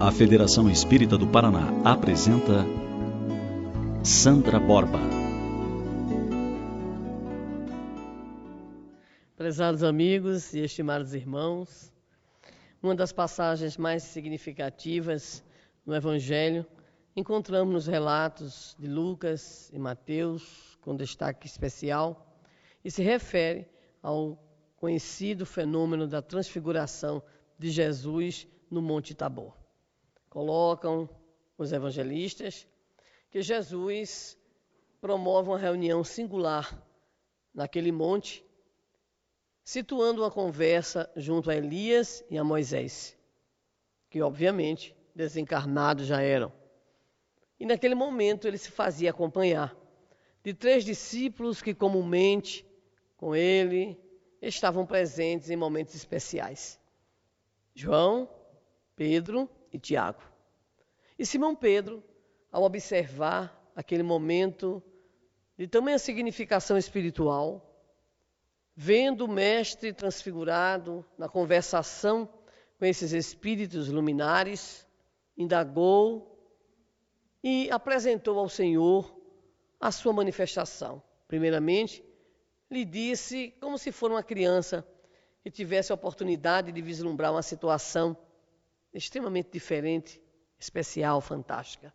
A Federação Espírita do Paraná apresenta Sandra Borba. Prezados amigos e estimados irmãos, uma das passagens mais significativas no Evangelho encontramos nos relatos de Lucas e Mateus, com destaque especial, e se refere ao conhecido fenômeno da transfiguração de Jesus no Monte Tabor. Colocam os evangelistas que Jesus promove uma reunião singular naquele monte, situando uma conversa junto a Elias e a Moisés, que obviamente desencarnados já eram. E naquele momento ele se fazia acompanhar de três discípulos que comumente com ele estavam presentes em momentos especiais: João, Pedro e Tiago. E Simão Pedro, ao observar aquele momento de tamanha significação espiritual, vendo o Mestre transfigurado na conversação com esses espíritos luminares, indagou e apresentou ao Senhor a sua manifestação. Primeiramente, lhe disse como se for uma criança que tivesse a oportunidade de vislumbrar uma situação extremamente diferente, especial, fantástica.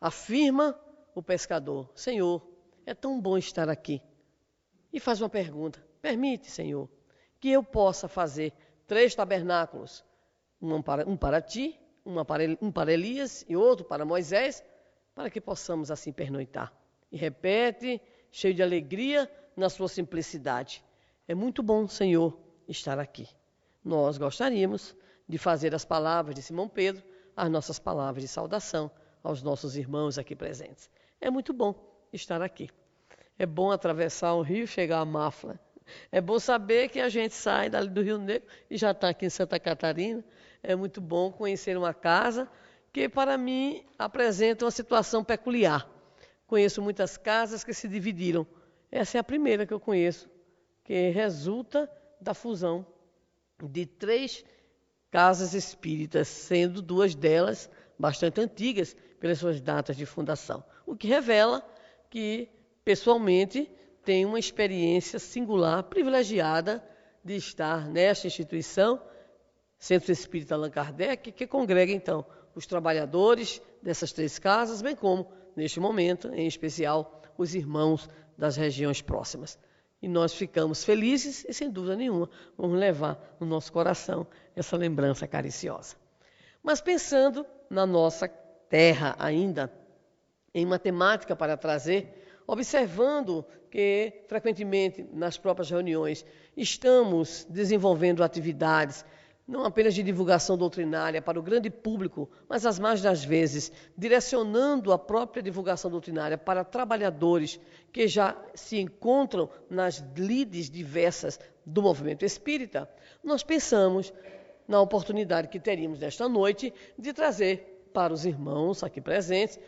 Afirma o pescador: Senhor, é tão bom estar aqui. E faz uma pergunta: Permite, Senhor, que eu possa fazer três tabernáculos, um para, um para ti, um para Elias e outro para Moisés, para que possamos assim pernoitar. E repete, cheio de alegria, na sua simplicidade. É muito bom, Senhor, estar aqui. Nós gostaríamos de fazer as palavras de Simão Pedro as nossas palavras de saudação aos nossos irmãos aqui presentes. É muito bom estar aqui. É bom atravessar o rio e chegar a Mafla. É bom saber que a gente sai dali do Rio Negro e já está aqui em Santa Catarina. É muito bom conhecer uma casa que, para mim, apresenta uma situação peculiar. Conheço muitas casas que se dividiram essa é a primeira que eu conheço, que resulta da fusão de três casas espíritas, sendo duas delas bastante antigas pelas suas datas de fundação. O que revela que, pessoalmente, tem uma experiência singular, privilegiada de estar nesta instituição, Centro Espírita Allan Kardec, que congrega, então, os trabalhadores dessas três casas, bem como, neste momento, em especial, os irmãos das regiões próximas. E nós ficamos felizes e, sem dúvida nenhuma, vamos levar no nosso coração essa lembrança cariciosa. Mas pensando na nossa terra ainda, em matemática para trazer, observando que, frequentemente, nas próprias reuniões, estamos desenvolvendo atividades não apenas de divulgação doutrinária para o grande público, mas as mais das vezes direcionando a própria divulgação doutrinária para trabalhadores que já se encontram nas lides diversas do movimento espírita, nós pensamos na oportunidade que teríamos nesta noite de trazer para os irmãos aqui presentes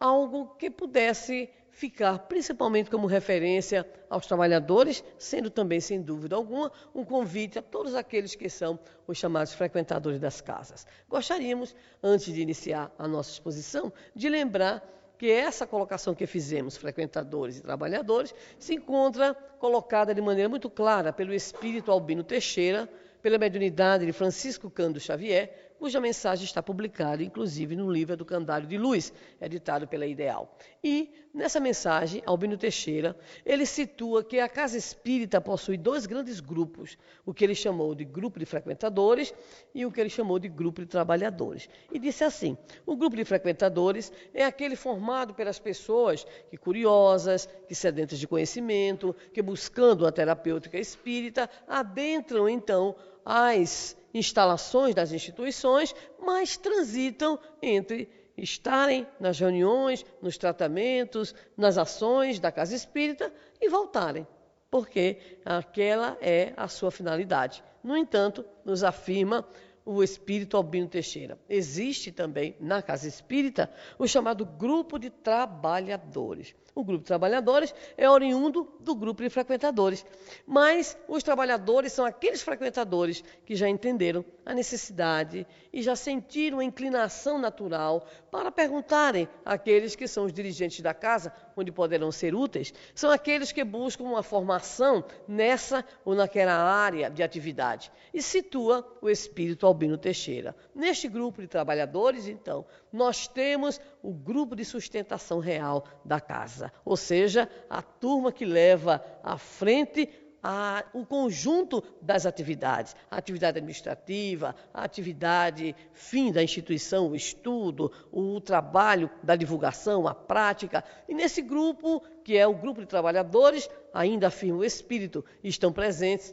algo que pudesse ficar principalmente como referência aos trabalhadores, sendo também, sem dúvida alguma, um convite a todos aqueles que são os chamados frequentadores das casas. Gostaríamos, antes de iniciar a nossa exposição, de lembrar que essa colocação que fizemos, frequentadores e trabalhadores, se encontra colocada de maneira muito clara pelo espírito Albino Teixeira, pela mediunidade de Francisco Cândido Xavier, cuja mensagem está publicada, inclusive, no livro do Candário de Luz, editado pela Ideal. E, nessa mensagem, Albino Teixeira, ele situa que a casa espírita possui dois grandes grupos, o que ele chamou de grupo de frequentadores e o que ele chamou de grupo de trabalhadores. E disse assim: o grupo de frequentadores é aquele formado pelas pessoas que, curiosas, que sedentas de conhecimento, que, buscando a terapêutica espírita, adentram, então, as instalações das instituições, mas transitam entre estarem nas reuniões, nos tratamentos, nas ações da casa espírita e voltarem, porque aquela é a sua finalidade. No entanto, nos afirma o espírito Albino Teixeira. Existe também na Casa Espírita o chamado grupo de trabalhadores. O grupo de trabalhadores é oriundo do grupo de frequentadores, mas os trabalhadores são aqueles frequentadores que já entenderam a necessidade e já sentiram a inclinação natural para perguntarem àqueles que são os dirigentes da casa, onde poderão ser úteis, são aqueles que buscam uma formação nessa ou naquela área de atividade e situa o espírito Albino Teixeira. Neste grupo de trabalhadores, então, nós temos o grupo de sustentação real da casa, ou seja, a turma que leva à frente a, o conjunto das atividades, a atividade administrativa, a atividade fim da instituição, o estudo, o trabalho da divulgação, a prática. E nesse grupo, que é o grupo de trabalhadores, ainda afirma o espírito, estão presentes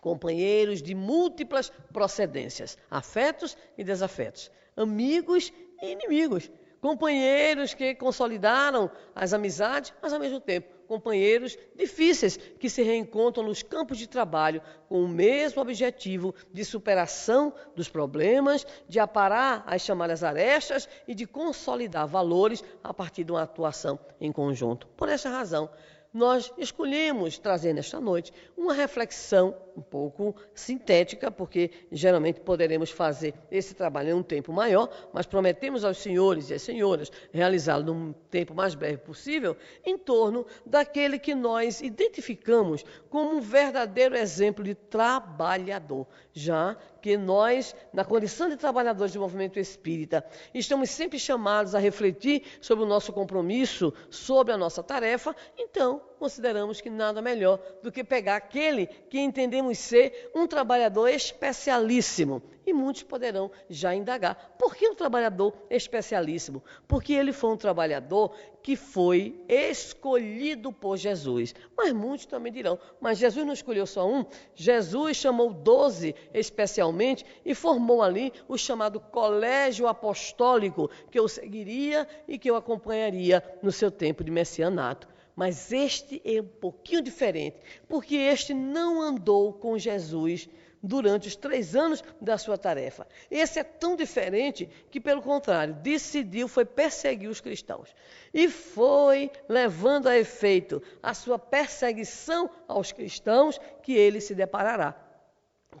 companheiros de múltiplas procedências, afetos e desafetos, amigos e inimigos, companheiros que consolidaram as amizades, mas ao mesmo tempo companheiros difíceis que se reencontram nos campos de trabalho com o mesmo objetivo de superação dos problemas, de aparar as chamadas arestas e de consolidar valores a partir de uma atuação em conjunto. Por essa razão, nós escolhemos trazer nesta noite uma reflexão um pouco sintética, porque geralmente poderemos fazer esse trabalho em um tempo maior, mas prometemos aos senhores e às senhoras realizá-lo num tempo mais breve possível, em torno daquele que nós identificamos como um verdadeiro exemplo de trabalhador, já que nós, na condição de trabalhadores do movimento espírita, estamos sempre chamados a refletir sobre o nosso compromisso, sobre a nossa tarefa, então consideramos que nada melhor do que pegar aquele que entendemos ser um trabalhador especialíssimo. E muitos poderão já indagar: por que um trabalhador especialíssimo? Porque ele foi um trabalhador que foi escolhido por Jesus. Mas muitos também dirão: mas Jesus não escolheu só um? Jesus chamou doze especialmente e formou ali o chamado colégio apostólico, que eu seguiria e que eu acompanharia no seu tempo de messianato. Mas este é um pouquinho diferente, porque este não andou com Jesus durante os três anos da sua tarefa. Esse é tão diferente que, pelo contrário, decidiu, foi perseguir os cristãos. E foi levando a efeito a sua perseguição aos cristãos que ele se deparará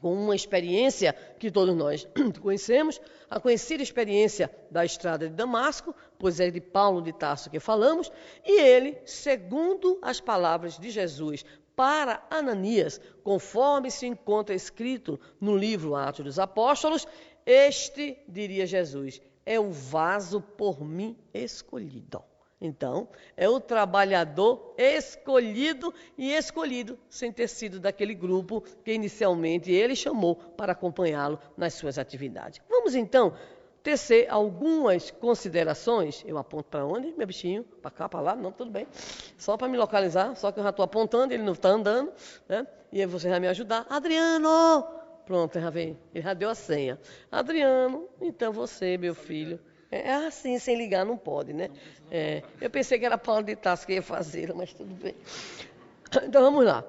com uma experiência que todos nós conhecemos, a conhecida experiência da estrada de Damasco, pois é de Paulo de Tarso que falamos, e ele, segundo as palavras de Jesus para Ananias, conforme se encontra escrito no livro Atos dos Apóstolos, este, diria Jesus, é o vaso por mim escolhido. Então, é o trabalhador escolhido e escolhido sem ter sido daquele grupo que inicialmente ele chamou para acompanhá-lo nas suas atividades. Vamos então tecer algumas considerações. Eu aponto para onde, meu bichinho? Para cá, para lá? Não, tudo bem. Só para me localizar, só que eu já estou apontando, ele não está andando, né? E aí você vai me ajudar. Adriano! Pronto, já vem. Ele já deu a senha. Adriano, então você, meu filho é, é assim, sem ligar não pode, né? É, eu pensei que era Paulo de Tarso que ia fazer, mas tudo bem. Então vamos lá.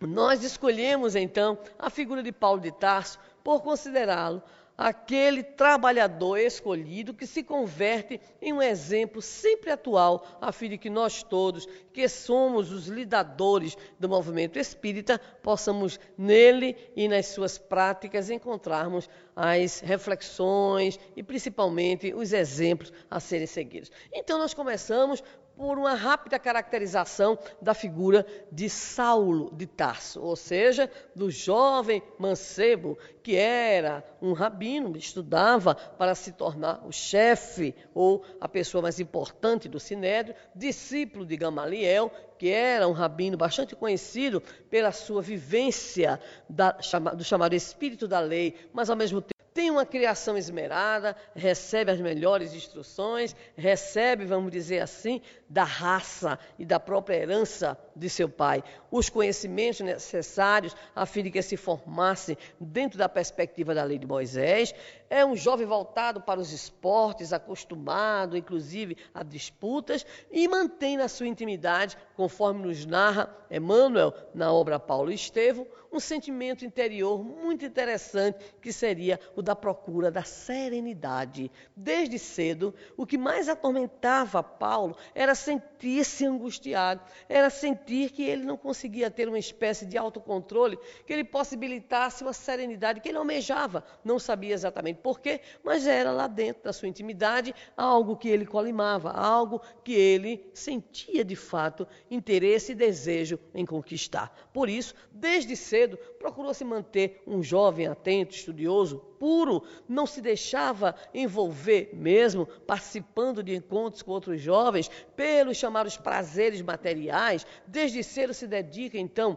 Nós escolhemos então a figura de Paulo de Tarso por considerá-lo aquele trabalhador escolhido que se converte em um exemplo sempre atual, a fim de que nós todos, que somos os lidadores do movimento espírita, possamos nele e nas suas práticas encontrarmos as reflexões e principalmente os exemplos a serem seguidos. Então nós começamos por uma rápida caracterização da figura de Saulo de Tarso, ou seja, do jovem mancebo que era um rabino, estudava para se tornar o chefe ou a pessoa mais importante do sinédrio, discípulo de Gamaliel, que era um rabino bastante conhecido pela sua vivência da, do chamado espírito da lei, mas ao mesmo tempo tem uma criação esmerada, recebe as melhores instruções, recebe, vamos dizer assim, da raça e da própria herança de seu pai, os conhecimentos necessários a fim de que se formasse dentro da perspectiva da lei de Moisés. É um jovem voltado para os esportes, acostumado, inclusive, a disputas, e mantém na sua intimidade, conforme nos narra Emmanuel na obra Paulo e Estevão, um sentimento interior muito interessante que seria o da procura da serenidade. Desde cedo, o que mais atormentava Paulo era sentir-se angustiado, era sentir que ele não conseguia ter uma espécie de autocontrole que lhe possibilitasse uma serenidade que ele almejava. Não sabia exatamente porquê, mas era lá dentro da sua intimidade algo que ele colimava, algo que ele sentia de fato interesse e desejo em conquistar. Por isso, desde cedo, procurou se manter um jovem atento, estudioso, puro, não se deixava envolver mesmo, participando de encontros com outros jovens, pelos chamados prazeres materiais, desde cedo se dedica então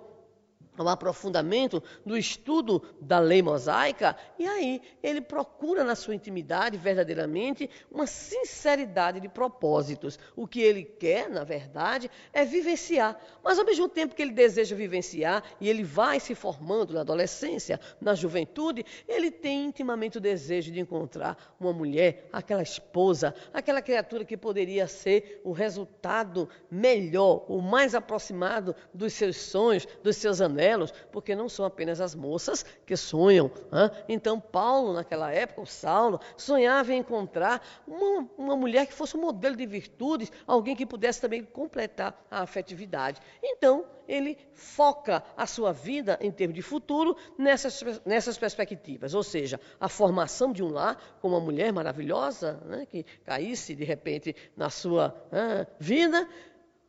ao aprofundamento do estudo da lei mosaica, e aí ele procura na sua intimidade verdadeiramente uma sinceridade de propósitos. O que ele quer, na verdade, é vivenciar, mas ao mesmo tempo que ele deseja vivenciar e ele vai se formando na adolescência, na juventude, ele tem intimamente o desejo de encontrar uma mulher, aquela esposa, aquela criatura que poderia ser o resultado melhor, o mais aproximado dos seus sonhos, dos seus anéis porque não são apenas as moças que sonham. Hein? Então, Paulo, naquela época, o Saulo, sonhava em encontrar uma, uma mulher que fosse um modelo de virtudes, alguém que pudesse também completar a afetividade. Então, ele foca a sua vida em termos de futuro nessas, nessas perspectivas, ou seja, a formação de um lar com uma mulher maravilhosa, né, que caísse de repente na sua ah, vida,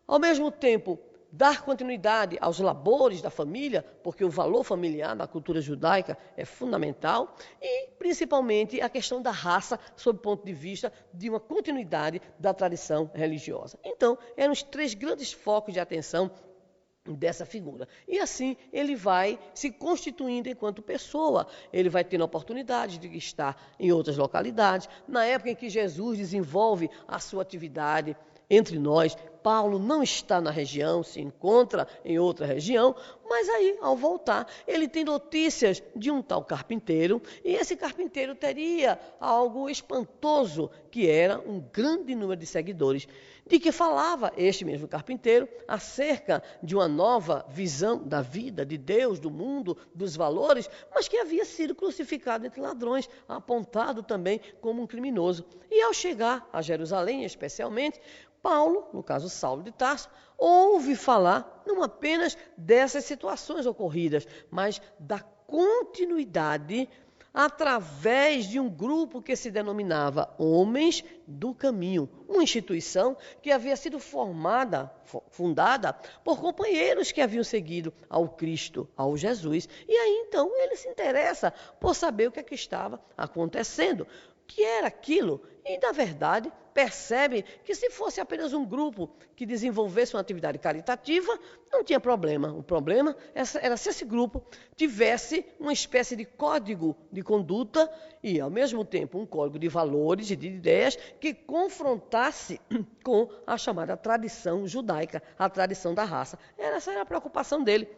ao mesmo tempo dar continuidade aos labores da família, porque o valor familiar na cultura judaica é fundamental, e principalmente a questão da raça, sob o ponto de vista de uma continuidade da tradição religiosa. Então, eram os três grandes focos de atenção dessa figura. E assim ele vai se constituindo enquanto pessoa. Ele vai tendo a oportunidade de estar em outras localidades. Na época em que Jesus desenvolve a sua atividade entre nós. Paulo não está na região, se encontra em outra região, mas aí, ao voltar, ele tem notícias de um tal carpinteiro, e esse carpinteiro teria algo espantoso, que era um grande número de seguidores, de que falava este mesmo carpinteiro acerca de uma nova visão da vida, de Deus, do mundo, dos valores, mas que havia sido crucificado entre ladrões, apontado também como um criminoso. E ao chegar a Jerusalém, especialmente, Paulo, no caso Saulo de Tarso, ouve falar não apenas dessas situações ocorridas, mas da continuidade através de um grupo que se denominava Homens do Caminho, uma instituição que havia sido formada, fundada por companheiros que haviam seguido ao Cristo, ao Jesus. E aí então ele se interessa por saber o que, é que estava acontecendo que era aquilo e, na verdade, percebe que se fosse apenas um grupo que desenvolvesse uma atividade caritativa, não tinha problema. O problema era se esse grupo tivesse uma espécie de código de conduta e, ao mesmo tempo, um código de valores e de ideias que confrontasse com a chamada tradição judaica, a tradição da raça. Essa era a preocupação dele.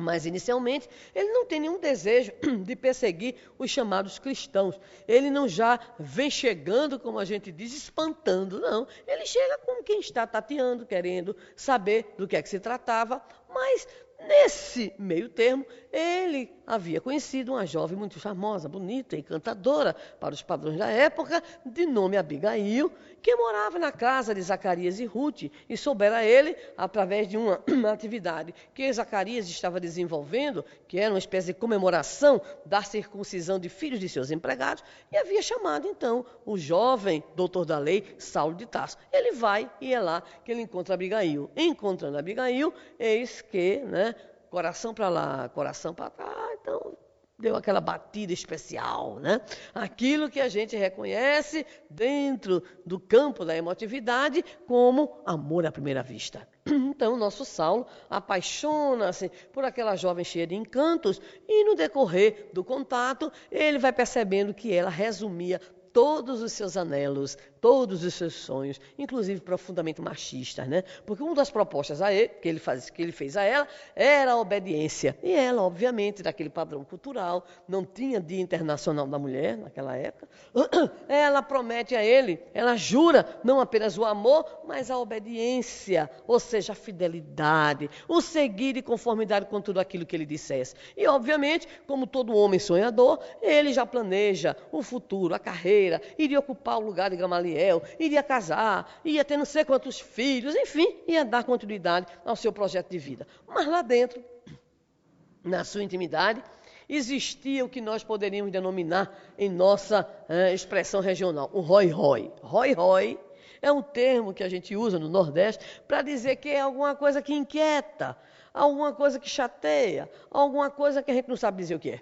Mas inicialmente ele não tem nenhum desejo de perseguir os chamados cristãos. Ele não já vem chegando, como a gente diz, espantando, não. Ele chega como quem está tateando, querendo saber do que é que se tratava, mas Nesse meio termo, ele havia conhecido uma jovem muito charmosa, bonita, encantadora para os padrões da época, de nome Abigail, que morava na casa de Zacarias e Ruth, e soubera ele, através de uma, uma atividade que Zacarias estava desenvolvendo, que era uma espécie de comemoração da circuncisão de filhos de seus empregados, e havia chamado então o jovem doutor da lei, Saulo de Tarso. Ele vai e é lá que ele encontra Abigail. Encontrando Abigail, eis que, né, coração para lá, coração para cá. Então, deu aquela batida especial, né? Aquilo que a gente reconhece dentro do campo da emotividade como amor à primeira vista. Então, nosso Saulo apaixona-se por aquela jovem cheia de encantos e no decorrer do contato, ele vai percebendo que ela resumia todos os seus anelos, todos os seus sonhos, inclusive profundamente machistas, né? Porque uma das propostas a ele, que ele, faz, que ele fez a ela era a obediência. E ela, obviamente, daquele padrão cultural, não tinha Dia Internacional da Mulher naquela época. Ela promete a ele, ela jura não apenas o amor, mas a obediência, ou seja, a fidelidade, o seguir de conformidade com tudo aquilo que ele dissesse. E, obviamente, como todo homem sonhador, ele já planeja o futuro, a carreira iria ocupar o lugar de Gamaliel, iria casar, ia ter não sei quantos filhos, enfim, ia dar continuidade ao seu projeto de vida. Mas lá dentro, na sua intimidade, existia o que nós poderíamos denominar em nossa eh, expressão regional, o roi-roi. Roi-roi é um termo que a gente usa no Nordeste para dizer que é alguma coisa que inquieta, alguma coisa que chateia, alguma coisa que a gente não sabe dizer o que é.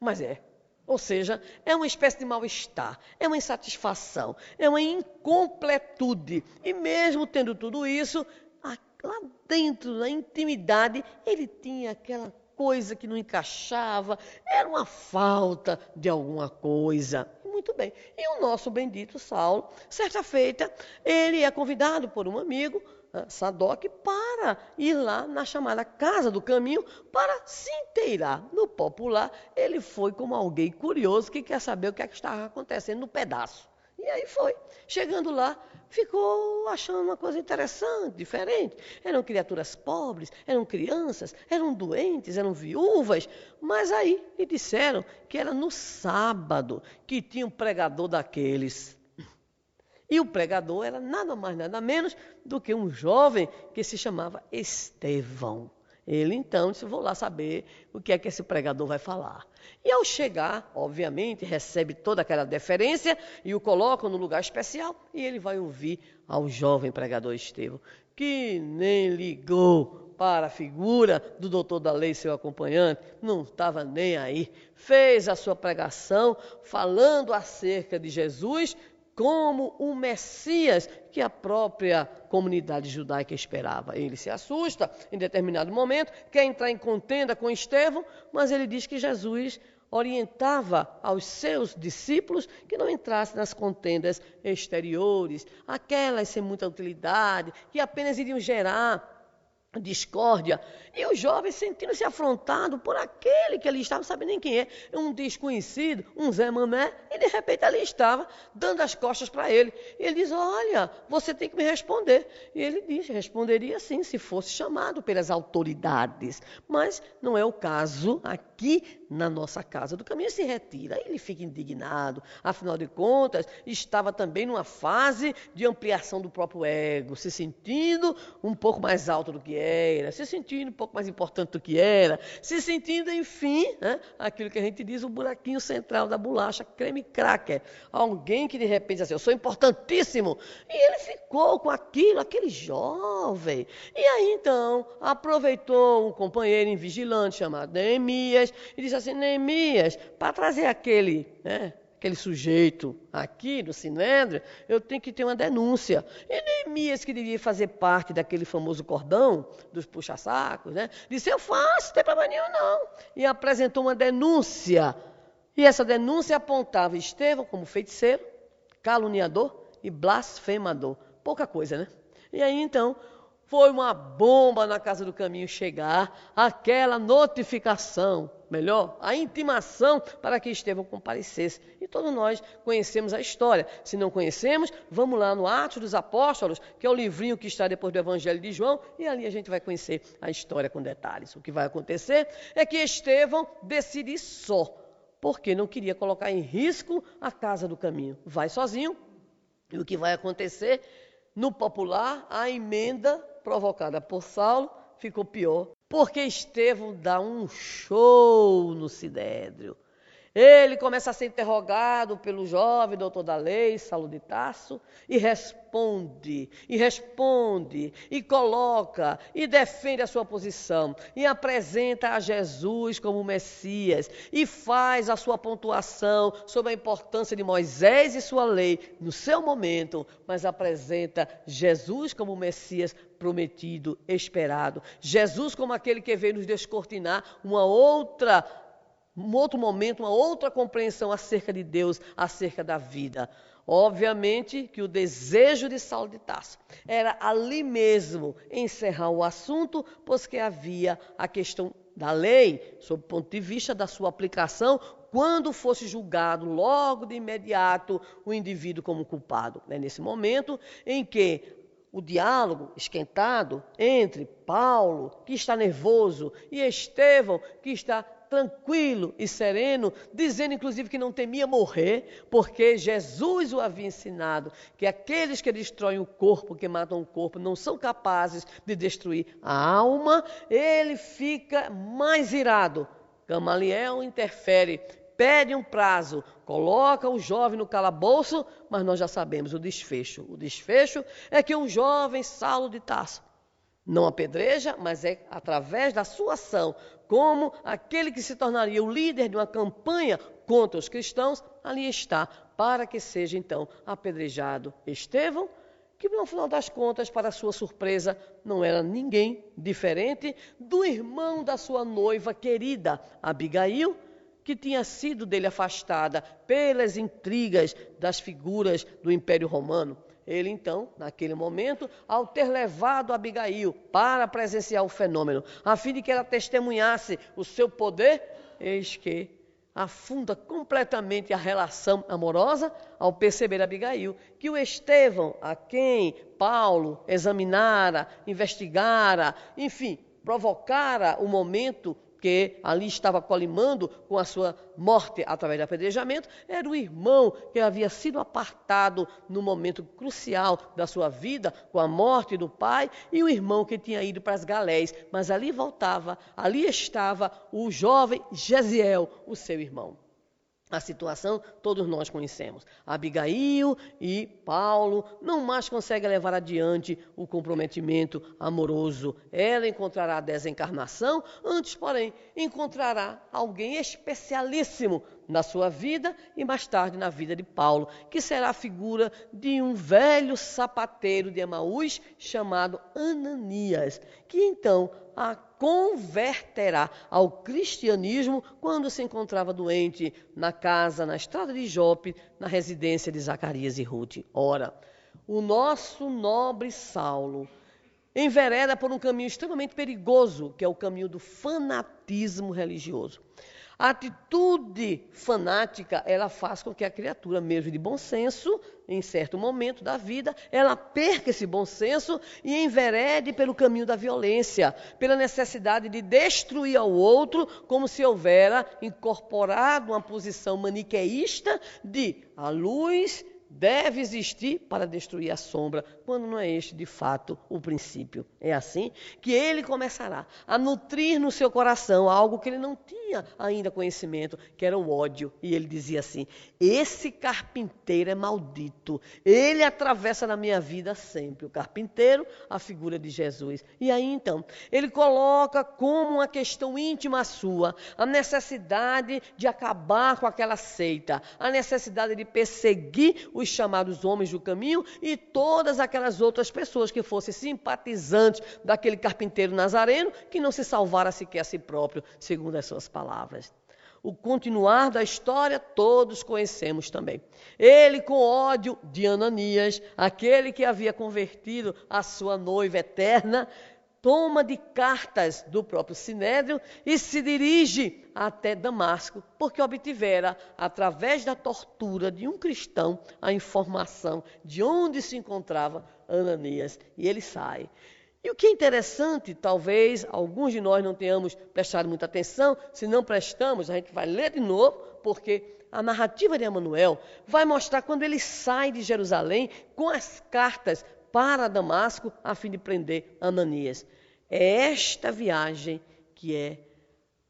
Mas é. Ou seja, é uma espécie de mal-estar, é uma insatisfação, é uma incompletude. E mesmo tendo tudo isso, lá dentro, na intimidade, ele tinha aquela coisa que não encaixava, era uma falta de alguma coisa. Muito bem. E o nosso bendito Saulo, certa feita, ele é convidado por um amigo Sadoc para ir lá na chamada Casa do Caminho para se inteirar. No popular, ele foi como alguém curioso que quer saber o que, é que estava acontecendo no pedaço. E aí foi. Chegando lá, ficou achando uma coisa interessante, diferente. Eram criaturas pobres, eram crianças, eram doentes, eram viúvas. Mas aí lhe disseram que era no sábado que tinha um pregador daqueles e o pregador era nada mais, nada menos do que um jovem que se chamava Estevão. Ele então disse: Vou lá saber o que é que esse pregador vai falar. E ao chegar, obviamente, recebe toda aquela deferência e o colocam no lugar especial. E ele vai ouvir ao jovem pregador Estevão, que nem ligou para a figura do doutor da lei, seu acompanhante, não estava nem aí. Fez a sua pregação falando acerca de Jesus como o Messias que a própria comunidade judaica esperava. Ele se assusta em determinado momento, quer entrar em contenda com Estevão, mas ele diz que Jesus orientava aos seus discípulos que não entrassem nas contendas exteriores, aquelas sem muita utilidade, que apenas iriam gerar discórdia. E o jovem sentindo-se afrontado por aquele que ali estava, não sabe nem quem é, um desconhecido, um Zé Mané, e de repente ali estava, dando as costas para ele. E ele diz: Olha, você tem que me responder. E ele diz: Responderia sim, se fosse chamado pelas autoridades. Mas não é o caso aqui na nossa casa do caminho. Se retira. Ele fica indignado. Afinal de contas, estava também numa fase de ampliação do próprio ego, se sentindo um pouco mais alto do que era, se sentindo um pouco mais importante do que era, se sentindo, enfim, né, aquilo que a gente diz, o buraquinho central da bolacha, creme cracker. Alguém que de repente diz assim, eu sou importantíssimo. E ele ficou com aquilo, aquele jovem. E aí então, aproveitou um companheiro invigilante chamado Neemias e disse assim, Neemias, para trazer aquele, né, aquele sujeito aqui no Sinédrio, eu tenho que ter uma denúncia. E Neemias, que devia fazer parte daquele famoso cordão dos puxa-sacos, né? Disse, eu faço, não tem problema nenhum não. E apresentou uma denúncia. E essa denúncia apontava Estevão como feiticeiro, caluniador e blasfemador. Pouca coisa, né? E aí então foi uma bomba na casa do caminho chegar aquela notificação, melhor, a intimação para que Estevão comparecesse. E todos nós conhecemos a história. Se não conhecemos, vamos lá no Atos dos Apóstolos, que é o livrinho que está depois do Evangelho de João, e ali a gente vai conhecer a história com detalhes. O que vai acontecer é que Estevão decide ir só, porque não queria colocar em risco a casa do caminho. Vai sozinho, e o que vai acontecer? No popular, a emenda provocada por Saulo ficou pior, porque Estevão dá um show no Sinédrio. Ele começa a ser interrogado pelo jovem doutor da lei, Saulo de Tarso, e responde, e responde, e coloca, e defende a sua posição, e apresenta a Jesus como Messias, e faz a sua pontuação sobre a importância de Moisés e sua lei no seu momento, mas apresenta Jesus como Messias prometido, esperado. Jesus como aquele que veio nos descortinar uma outra um outro momento, uma outra compreensão acerca de Deus, acerca da vida. Obviamente que o desejo de Saulo de Tarso era ali mesmo encerrar o assunto, pois que havia a questão da lei, sob o ponto de vista da sua aplicação, quando fosse julgado logo de imediato o indivíduo como culpado. É nesse momento em que o diálogo esquentado entre Paulo, que está nervoso, e Estevão, que está tranquilo e sereno, dizendo inclusive que não temia morrer, porque Jesus o havia ensinado que aqueles que destroem o corpo, que matam o corpo, não são capazes de destruir a alma, ele fica mais irado. Gamaliel interfere, pede um prazo, coloca o jovem no calabouço, mas nós já sabemos o desfecho. O desfecho é que um jovem Saulo de Tarso não apedreja, mas é através da sua ação, como aquele que se tornaria o líder de uma campanha contra os cristãos, ali está, para que seja então apedrejado Estevão, que no final das contas, para sua surpresa, não era ninguém diferente do irmão da sua noiva querida, Abigail, que tinha sido dele afastada pelas intrigas das figuras do Império Romano. Ele então, naquele momento, ao ter levado Abigail para presenciar o fenômeno, a fim de que ela testemunhasse o seu poder, eis que afunda completamente a relação amorosa ao perceber Abigail que o Estevão, a quem Paulo examinara, investigara, enfim, provocara o momento que ali estava colimando com a sua morte através do apedrejamento, era o irmão que havia sido apartado no momento crucial da sua vida, com a morte do pai, e o irmão que tinha ido para as galés, mas ali voltava, ali estava o jovem Gesiel, o seu irmão. A situação todos nós conhecemos. Abigail e Paulo não mais conseguem levar adiante o comprometimento amoroso. Ela encontrará a desencarnação, antes, porém, encontrará alguém especialíssimo na sua vida e mais tarde na vida de Paulo, que será a figura de um velho sapateiro de Emaús chamado Ananias, que então a converterá ao cristianismo quando se encontrava doente na casa, na estrada de Jope, na residência de Zacarias e Ruth. Ora, o nosso nobre Saulo envereda por um caminho extremamente perigoso, que é o caminho do fanatismo religioso. A atitude fanática, ela faz com que a criatura, mesmo de bom senso, em certo momento da vida, ela perca esse bom senso e enverede pelo caminho da violência, pela necessidade de destruir ao outro, como se houvera incorporado uma posição maniqueísta de a luz deve existir para destruir a sombra, quando não é este de fato o princípio. É assim que ele começará a nutrir no seu coração algo que ele não tinha ainda conhecimento, que era o ódio. E ele dizia assim: Esse carpinteiro é maldito, ele atravessa na minha vida sempre. O carpinteiro, a figura de Jesus. E aí então, ele coloca como uma questão íntima sua a necessidade de acabar com aquela seita, a necessidade de perseguir os chamados homens do caminho e todas aquelas outras pessoas que fossem simpatizantes daquele carpinteiro nazareno que não se salvara sequer a si próprio, segundo as suas palavras. O continuar da história todos conhecemos também. Ele, com ódio de Ananias, aquele que havia convertido a sua noiva eterna, toma de cartas do próprio Sinédrio e se dirige até Damasco, porque obtivera, através da tortura de um cristão, a informação de onde se encontrava Ananias. E ele sai. E o que é interessante, talvez alguns de nós não tenhamos prestado muita atenção, se não prestamos, a gente vai ler de novo, porque a narrativa de Emanuel vai mostrar quando ele sai de Jerusalém com as cartas para Damasco a fim de prender Ananias. É esta viagem que é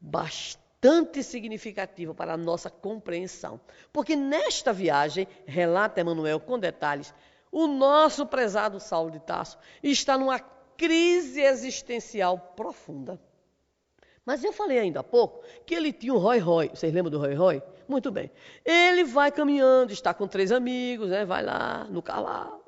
bastante significativa para a nossa compreensão. Porque nesta viagem, relata Emmanuel com detalhes, o nosso prezado Saulo de Tarso está numa crise existencial profunda. Mas eu falei ainda há pouco que ele tinha um Roy Roy. Vocês lembram do Roy Roy? Muito bem. Ele vai caminhando, está com três amigos, né? vai lá no carro lá.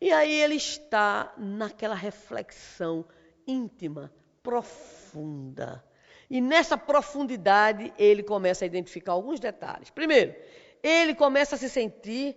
E aí ele está naquela reflexão íntima, profunda. E nessa profundidade ele começa a identificar alguns detalhes. Primeiro, ele começa a se sentir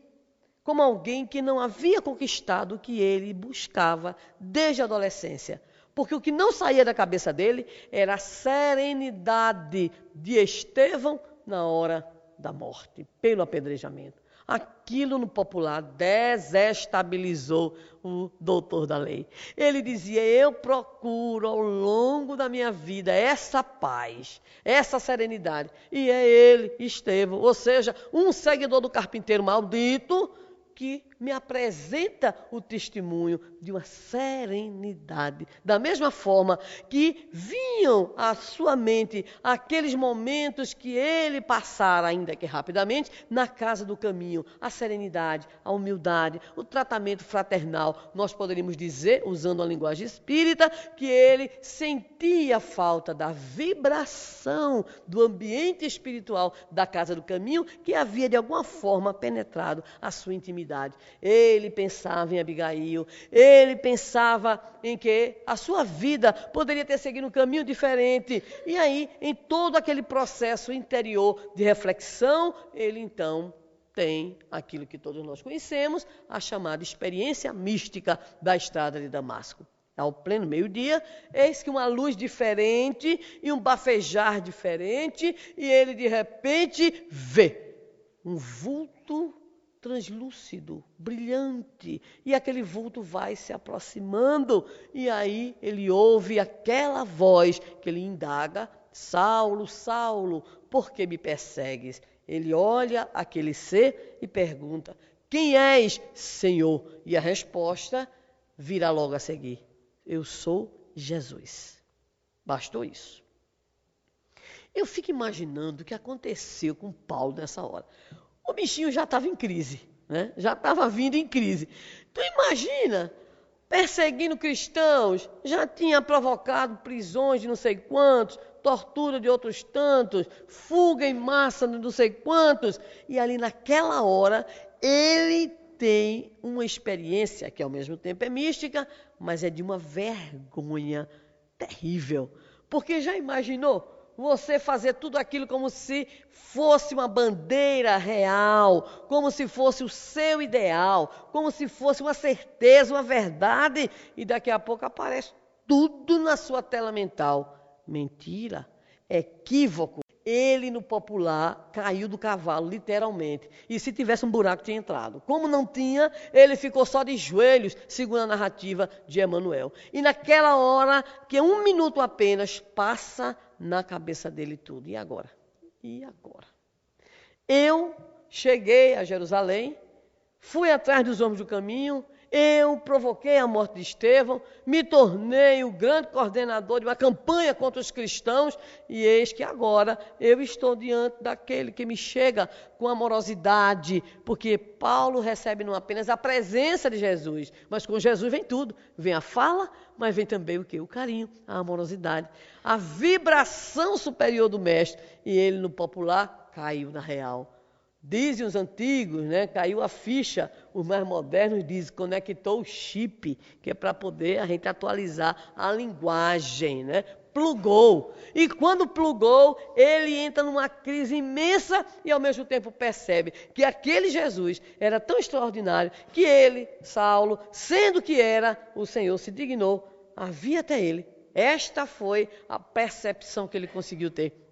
como alguém que não havia conquistado o que ele buscava desde a adolescência. Porque o que não saía da cabeça dele era a serenidade de Estevão na hora da morte, pelo apedrejamento. Aquilo no popular desestabilizou o doutor da lei. Ele dizia: Eu procuro ao longo da minha vida essa paz, essa serenidade. E é ele, Estevão, ou seja, um seguidor do carpinteiro maldito que me apresenta o testemunho de uma serenidade. Da mesma forma que vinham à sua mente aqueles momentos que ele passara, ainda que rapidamente, na casa do caminho. A serenidade, a humildade, o tratamento fraternal. Nós poderíamos dizer, usando a linguagem espírita, que ele sentia falta da vibração do ambiente espiritual da casa do caminho que havia de alguma forma penetrado a sua intimidade. Ele pensava em Abigail, ele pensava em que a sua vida poderia ter seguido um caminho diferente. E aí, em todo aquele processo interior de reflexão, ele então tem aquilo que todos nós conhecemos, a chamada experiência mística da estrada de Damasco. Ao pleno meio-dia, eis que uma luz diferente e um bafejar diferente, e ele de repente vê um vulto translúcido, brilhante, e aquele vulto vai se aproximando, e aí ele ouve aquela voz que ele indaga: Saulo, Saulo, por que me persegues? Ele olha aquele ser e pergunta: Quem és, Senhor? E a resposta virá logo a seguir: Eu sou Jesus. Bastou isso. Eu fico imaginando o que aconteceu com Paulo nessa hora o bichinho já estava em crise, né? já estava vindo em crise. Tu imagina, perseguindo cristãos, já tinha provocado prisões de não sei quantos, tortura de outros tantos, fuga em massa de não sei quantos, e ali naquela hora ele tem uma experiência que ao mesmo tempo é mística, mas é de uma vergonha terrível. Porque já imaginou? Você fazer tudo aquilo como se fosse uma bandeira real, como se fosse o seu ideal, como se fosse uma certeza, uma verdade, e daqui a pouco aparece tudo na sua tela mental. Mentira, equívoco. Ele, no popular, caiu do cavalo, literalmente. E se tivesse um buraco, tinha entrado. Como não tinha, ele ficou só de joelhos, segundo a narrativa de Emmanuel. E naquela hora, que um minuto apenas, passa na cabeça dele tudo. E agora? E agora? Eu cheguei a Jerusalém, fui atrás dos homens do caminho, eu provoquei a morte de Estevão, me tornei o grande coordenador de uma campanha contra os cristãos, e eis que agora eu estou diante daquele que me chega com amorosidade, porque Paulo recebe não apenas a presença de Jesus, mas com Jesus vem tudo. Vem a fala, mas vem também o que? O carinho, a amorosidade, a vibração superior do mestre. E ele, no popular, caiu na real. Dizem os antigos, né, caiu a ficha, os mais modernos dizem, conectou o chip, que é para poder a gente atualizar a linguagem, né? Plugou. E quando plugou, ele entra numa crise imensa e ao mesmo tempo percebe que aquele Jesus era tão extraordinário que ele, Saulo, sendo que era, o Senhor se dignou a vir até ele. Esta foi a percepção que ele conseguiu ter.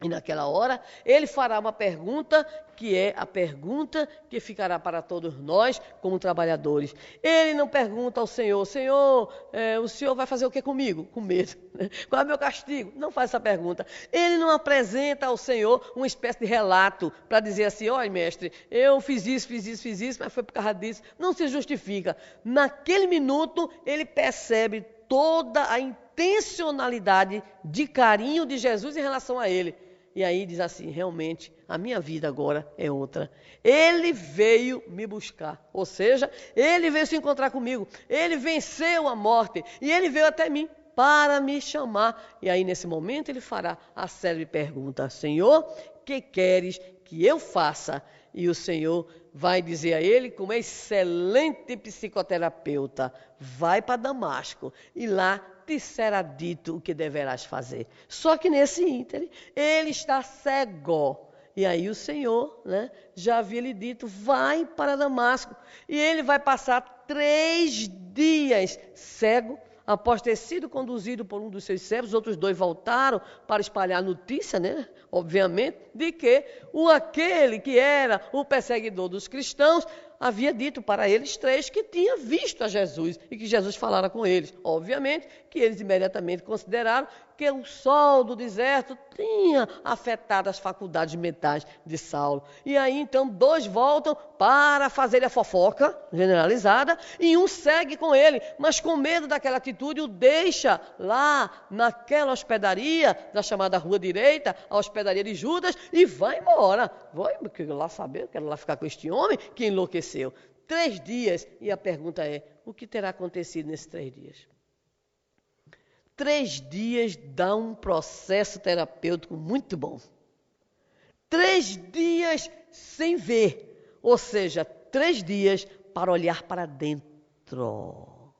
E naquela hora, ele fará uma pergunta que é a pergunta que ficará para todos nós como trabalhadores. Ele não pergunta ao Senhor, Senhor, é, o Senhor vai fazer o que comigo? Com medo. Né? Qual é o meu castigo? Não faz essa pergunta. Ele não apresenta ao Senhor uma espécie de relato para dizer assim, olha mestre, eu fiz isso, fiz isso, fiz isso, mas foi por causa disso. Não se justifica. Naquele minuto, ele percebe toda a intencionalidade de carinho de Jesus em relação a ele. E aí diz assim: realmente, a minha vida agora é outra. Ele veio me buscar, ou seja, ele veio se encontrar comigo, ele venceu a morte e ele veio até mim para me chamar. E aí, nesse momento, ele fará a célebre pergunta: Senhor, que queres que eu faça? E o Senhor vai dizer a ele, como excelente psicoterapeuta: vai para Damasco e lá te será dito o que deverás fazer. Só que nesse ínter, ele está cego. E aí o Senhor né, já havia lhe dito: vai para Damasco. E ele vai passar três dias cego, após ter sido conduzido por um dos seus servos, outros dois voltaram para espalhar notícia, né? Obviamente, de que o aquele que era o perseguidor dos cristãos havia dito para eles três que tinha visto a Jesus e que Jesus falara com eles. Obviamente que eles imediatamente consideraram que o sol do deserto tinha afetado as faculdades mentais de Saulo. E aí então dois voltam para fazer a fofoca generalizada e um segue com ele, mas com medo daquela atitude o deixa lá naquela hospedaria da chamada Rua Direita, a hospedaria de Judas e vai embora. Vai, lá saber, quero lá ficar com este homem que enlouqueceu. Três dias e a pergunta é: o que terá acontecido nesses três dias? Três dias dá um processo terapêutico muito bom. Três dias sem ver, ou seja, três dias para olhar para dentro.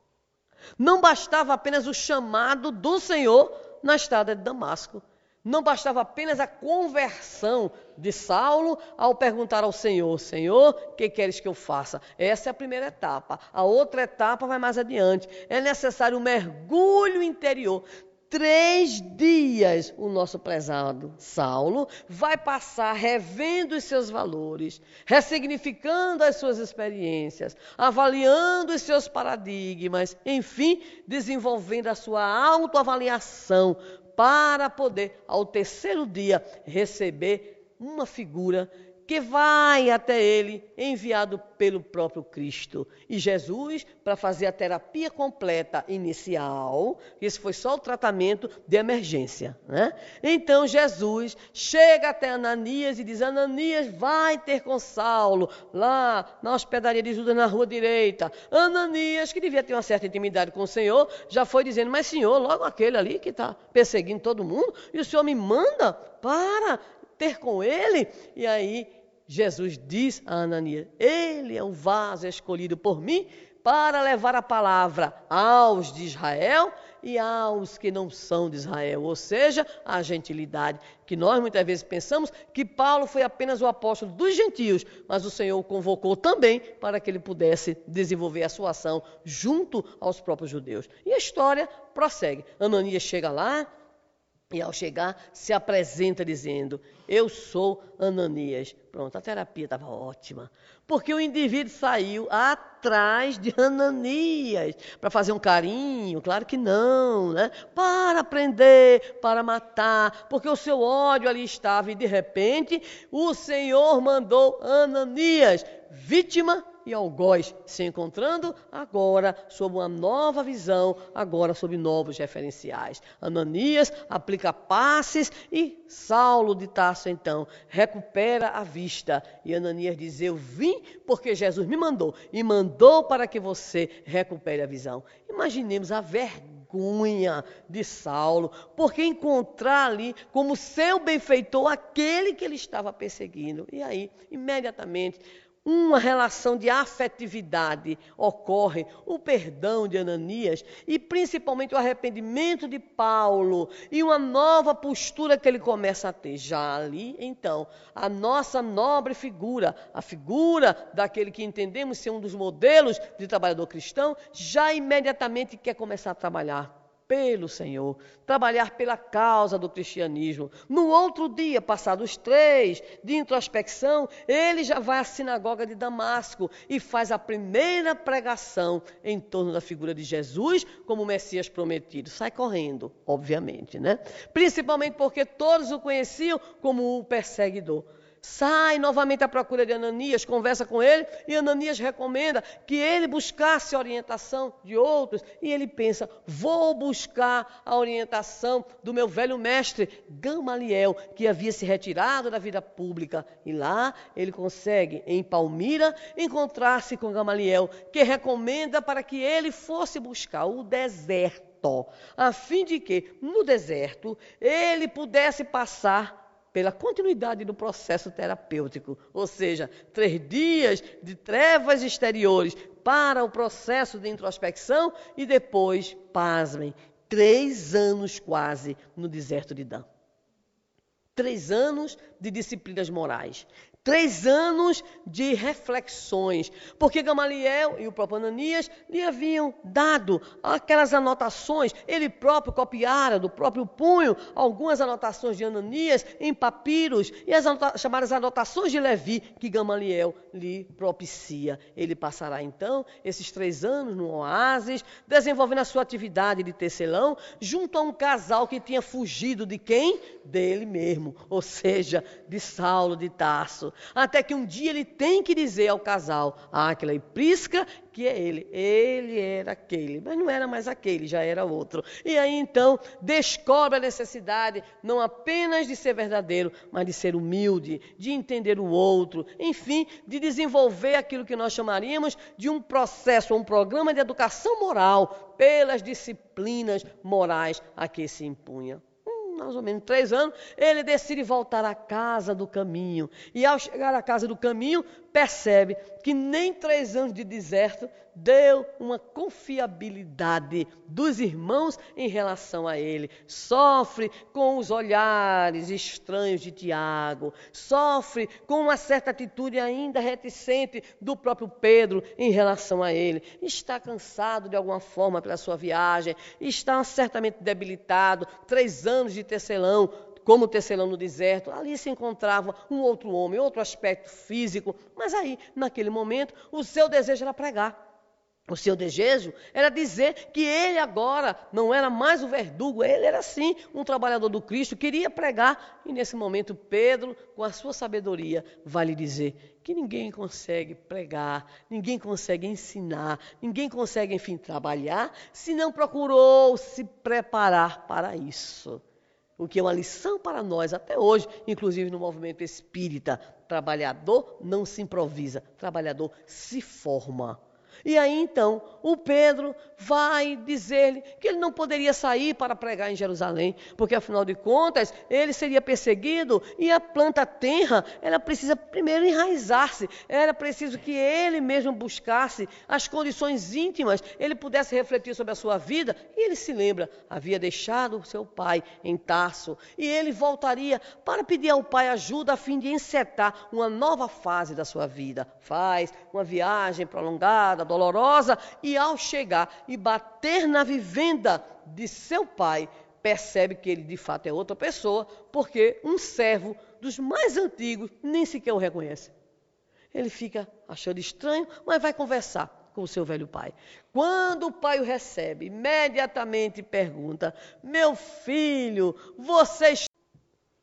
Não bastava apenas o chamado do Senhor na estrada de Damasco. Não bastava apenas a conversão de Saulo ao perguntar ao Senhor: Senhor, o que queres que eu faça? Essa é a primeira etapa. A outra etapa vai mais adiante. É necessário um mergulho interior. Três dias o nosso prezado Saulo vai passar revendo os seus valores, ressignificando as suas experiências, avaliando os seus paradigmas, enfim, desenvolvendo a sua autoavaliação para poder, ao terceiro dia, receber uma figura que vai até ele, enviado pelo próprio Cristo. E Jesus, para fazer a terapia completa inicial, esse foi só o tratamento de emergência. Né? Então Jesus chega até Ananias e diz: Ananias, vai ter com Saulo, lá na hospedaria de Judas, na rua direita. Ananias, que devia ter uma certa intimidade com o Senhor, já foi dizendo: Mas Senhor, logo aquele ali que está perseguindo todo mundo, e o Senhor me manda para ter com ele? E aí Jesus diz a Ananias: Ele é o vaso escolhido por mim para levar a palavra aos de Israel e aos que não são de Israel, ou seja, a gentilidade, que nós muitas vezes pensamos que Paulo foi apenas o apóstolo dos gentios, mas o Senhor o convocou também para que ele pudesse desenvolver a sua ação junto aos próprios judeus. E a história prossegue. Ananias chega lá, e ao chegar, se apresenta dizendo: Eu sou Ananias. Pronto, a terapia estava ótima. Porque o indivíduo saiu atrás de Ananias para fazer um carinho, claro que não, né? Para prender, para matar, porque o seu ódio ali estava e de repente o Senhor mandou Ananias, vítima e algoz se encontrando agora sob uma nova visão, agora sob novos referenciais. Ananias aplica passes e Saulo de Tarso então recupera a vista. E Ananias diz: Eu vim porque Jesus me mandou e mandou para que você recupere a visão. Imaginemos a vergonha de Saulo, porque encontrar ali como seu benfeitor aquele que ele estava perseguindo. E aí, imediatamente, uma relação de afetividade ocorre, o perdão de Ananias e principalmente o arrependimento de Paulo e uma nova postura que ele começa a ter. Já ali, então, a nossa nobre figura, a figura daquele que entendemos ser um dos modelos de trabalhador cristão, já imediatamente quer começar a trabalhar pelo Senhor, trabalhar pela causa do cristianismo. No outro dia, passados três de introspecção, ele já vai à sinagoga de Damasco e faz a primeira pregação em torno da figura de Jesus como Messias prometido. Sai correndo, obviamente, né? Principalmente porque todos o conheciam como o perseguidor. Sai novamente à procura de Ananias, conversa com ele, e Ananias recomenda que ele buscasse a orientação de outros, e ele pensa: vou buscar a orientação do meu velho mestre Gamaliel, que havia se retirado da vida pública, e lá ele consegue, em Palmira, encontrar-se com Gamaliel, que recomenda para que ele fosse buscar o deserto a fim de que, no deserto, ele pudesse passar pela continuidade do processo terapêutico, ou seja, três dias de trevas exteriores para o processo de introspecção e depois, pasmem, três anos quase no deserto de Dan. Três anos de disciplinas morais, Três anos de reflexões, porque Gamaliel e o próprio Ananias lhe haviam dado aquelas anotações, ele próprio copiara do próprio punho algumas anotações de Ananias em papiros e as anota chamadas anotações de Levi que Gamaliel lhe propicia. Ele passará então esses três anos no oásis, desenvolvendo a sua atividade de tecelão, junto a um casal que tinha fugido de quem? Dele mesmo, ou seja, de Saulo de Tarso. Até que um dia ele tem que dizer ao casal, Áquila e Prisca, que é ele. Ele era aquele, mas não era mais aquele, já era outro. E aí então descobre a necessidade não apenas de ser verdadeiro, mas de ser humilde, de entender o outro, enfim, de desenvolver aquilo que nós chamaríamos de um processo, um programa de educação moral pelas disciplinas morais a que se impunha mais ou menos três anos, ele decide voltar à casa do caminho. E ao chegar à casa do caminho, percebe que nem três anos de deserto deu uma confiabilidade dos irmãos em relação a ele. Sofre com os olhares estranhos de Tiago, sofre com uma certa atitude ainda reticente do próprio Pedro em relação a ele. Está cansado de alguma forma pela sua viagem, está certamente debilitado, três anos de tecelão, como tecelão no deserto, ali se encontrava um outro homem, outro aspecto físico, mas aí, naquele momento, o seu desejo era pregar. O seu desejo era dizer que ele agora não era mais o verdugo, ele era sim um trabalhador do Cristo, queria pregar. E nesse momento, Pedro, com a sua sabedoria, vai lhe dizer que ninguém consegue pregar, ninguém consegue ensinar, ninguém consegue, enfim, trabalhar, se não procurou se preparar para isso. O que é uma lição para nós até hoje, inclusive no movimento espírita. Trabalhador não se improvisa, trabalhador se forma. E aí então o Pedro vai dizer-lhe que ele não poderia sair para pregar em Jerusalém, porque afinal de contas ele seria perseguido e a planta tenra, ela precisa primeiro enraizar-se, era preciso que ele mesmo buscasse as condições íntimas, ele pudesse refletir sobre a sua vida, e ele se lembra, havia deixado seu pai em Tarso, e ele voltaria para pedir ao pai ajuda a fim de encetar uma nova fase da sua vida. Faz uma viagem prolongada, dolorosa, e ao chegar e bater na vivenda de seu pai, percebe que ele de fato é outra pessoa, porque um servo dos mais antigos nem sequer o reconhece. Ele fica achando estranho, mas vai conversar com o seu velho pai. Quando o pai o recebe, imediatamente pergunta: Meu filho, você.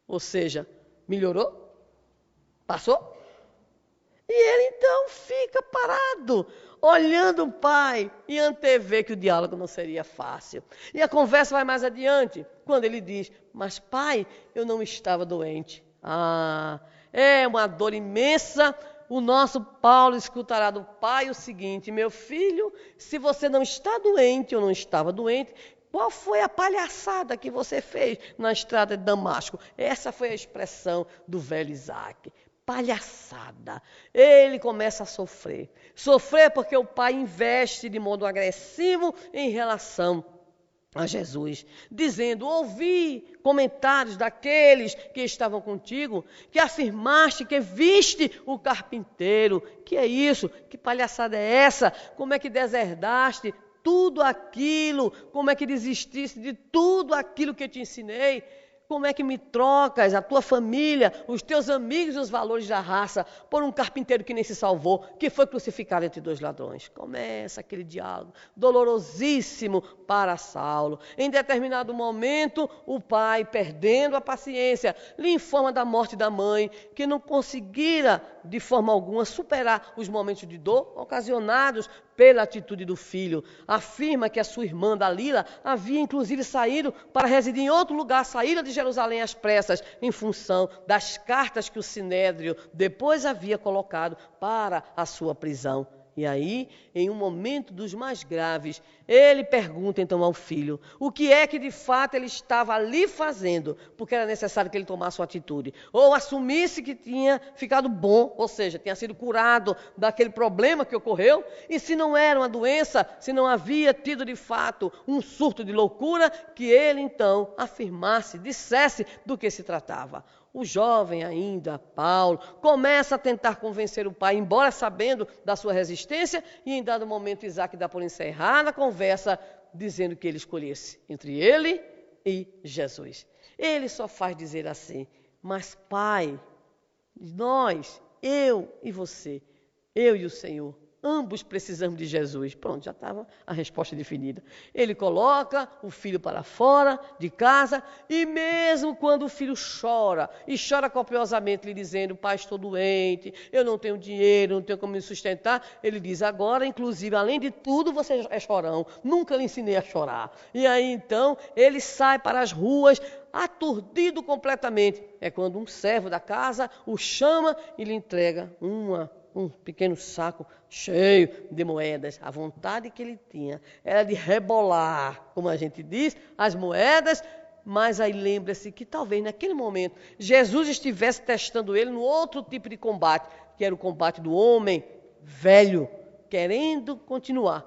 Ou seja, melhorou? Passou? E ele então fica parado, olhando o pai e antevê que o diálogo não seria fácil. E a conversa vai mais adiante, quando ele diz: Mas pai, eu não estava doente. Ah, é uma dor imensa. O nosso Paulo escutará do pai o seguinte: Meu filho, se você não está doente ou não estava doente, qual foi a palhaçada que você fez na estrada de Damasco? Essa foi a expressão do velho Isaac palhaçada. Ele começa a sofrer. Sofrer porque o pai investe de modo agressivo em relação a Jesus, dizendo: Ouvi comentários daqueles que estavam contigo, que afirmaste que viste o carpinteiro. Que é isso? Que palhaçada é essa? Como é que deserdaste tudo aquilo? Como é que desististe de tudo aquilo que te ensinei? Como é que me trocas a tua família, os teus amigos e os valores da raça por um carpinteiro que nem se salvou, que foi crucificado entre dois ladrões? Começa aquele diálogo dolorosíssimo para Saulo. Em determinado momento, o pai, perdendo a paciência, lhe informa da morte da mãe, que não conseguira de forma alguma superar os momentos de dor ocasionados pela atitude do filho. Afirma que a sua irmã Dalila havia inclusive saído para residir em outro lugar, saída de Jerusalém às pressas, em função das cartas que o Sinédrio depois havia colocado para a sua prisão. E aí, em um momento dos mais graves, ele pergunta então ao filho o que é que de fato ele estava ali fazendo, porque era necessário que ele tomasse uma atitude. Ou assumisse que tinha ficado bom, ou seja, tinha sido curado daquele problema que ocorreu, e se não era uma doença, se não havia tido de fato um surto de loucura, que ele então afirmasse, dissesse do que se tratava. O jovem ainda, Paulo, começa a tentar convencer o pai, embora sabendo da sua resistência, e em dado momento Isaac dá por encerrada a conversa, dizendo que ele escolhesse entre ele e Jesus. Ele só faz dizer assim: Mas, pai, nós, eu e você, eu e o Senhor, Ambos precisamos de Jesus. Pronto, já estava a resposta definida. Ele coloca o filho para fora de casa e mesmo quando o filho chora e chora copiosamente, lhe dizendo: Pai, estou doente, eu não tenho dinheiro, não tenho como me sustentar, ele diz: Agora, inclusive, além de tudo, você é chorão. Nunca lhe ensinei a chorar. E aí então ele sai para as ruas aturdido completamente. É quando um servo da casa o chama e lhe entrega uma um pequeno saco cheio de moedas. A vontade que ele tinha era de rebolar, como a gente diz, as moedas, mas aí lembra-se que talvez naquele momento Jesus estivesse testando ele no outro tipo de combate, que era o combate do homem velho, querendo continuar,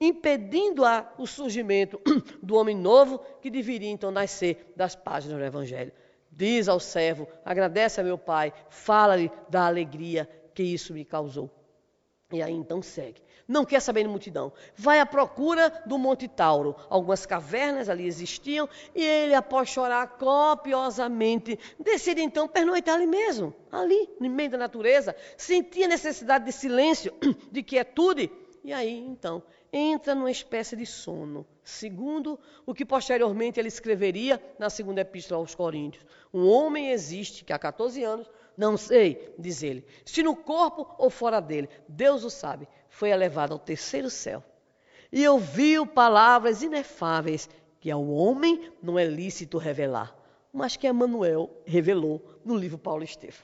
impedindo a, o surgimento do homem novo que deveria então nascer das páginas do Evangelho. Diz ao servo: agradece a meu pai, fala-lhe da alegria que isso me causou. E aí então segue. Não quer saber de multidão. Vai à procura do Monte Tauro. Algumas cavernas ali existiam e ele, após chorar copiosamente, decide então pernoitar ali mesmo, ali, no meio da natureza. Sentia necessidade de silêncio, de quietude. E aí então entra numa espécie de sono, segundo o que posteriormente ele escreveria na segunda epístola aos Coríntios. Um homem existe que há 14 anos não sei, diz ele, se no corpo ou fora dele, Deus o sabe, foi elevado ao terceiro céu. E ouviu palavras inefáveis que ao homem não é lícito revelar, mas que Emmanuel revelou no livro Paulo Estevão.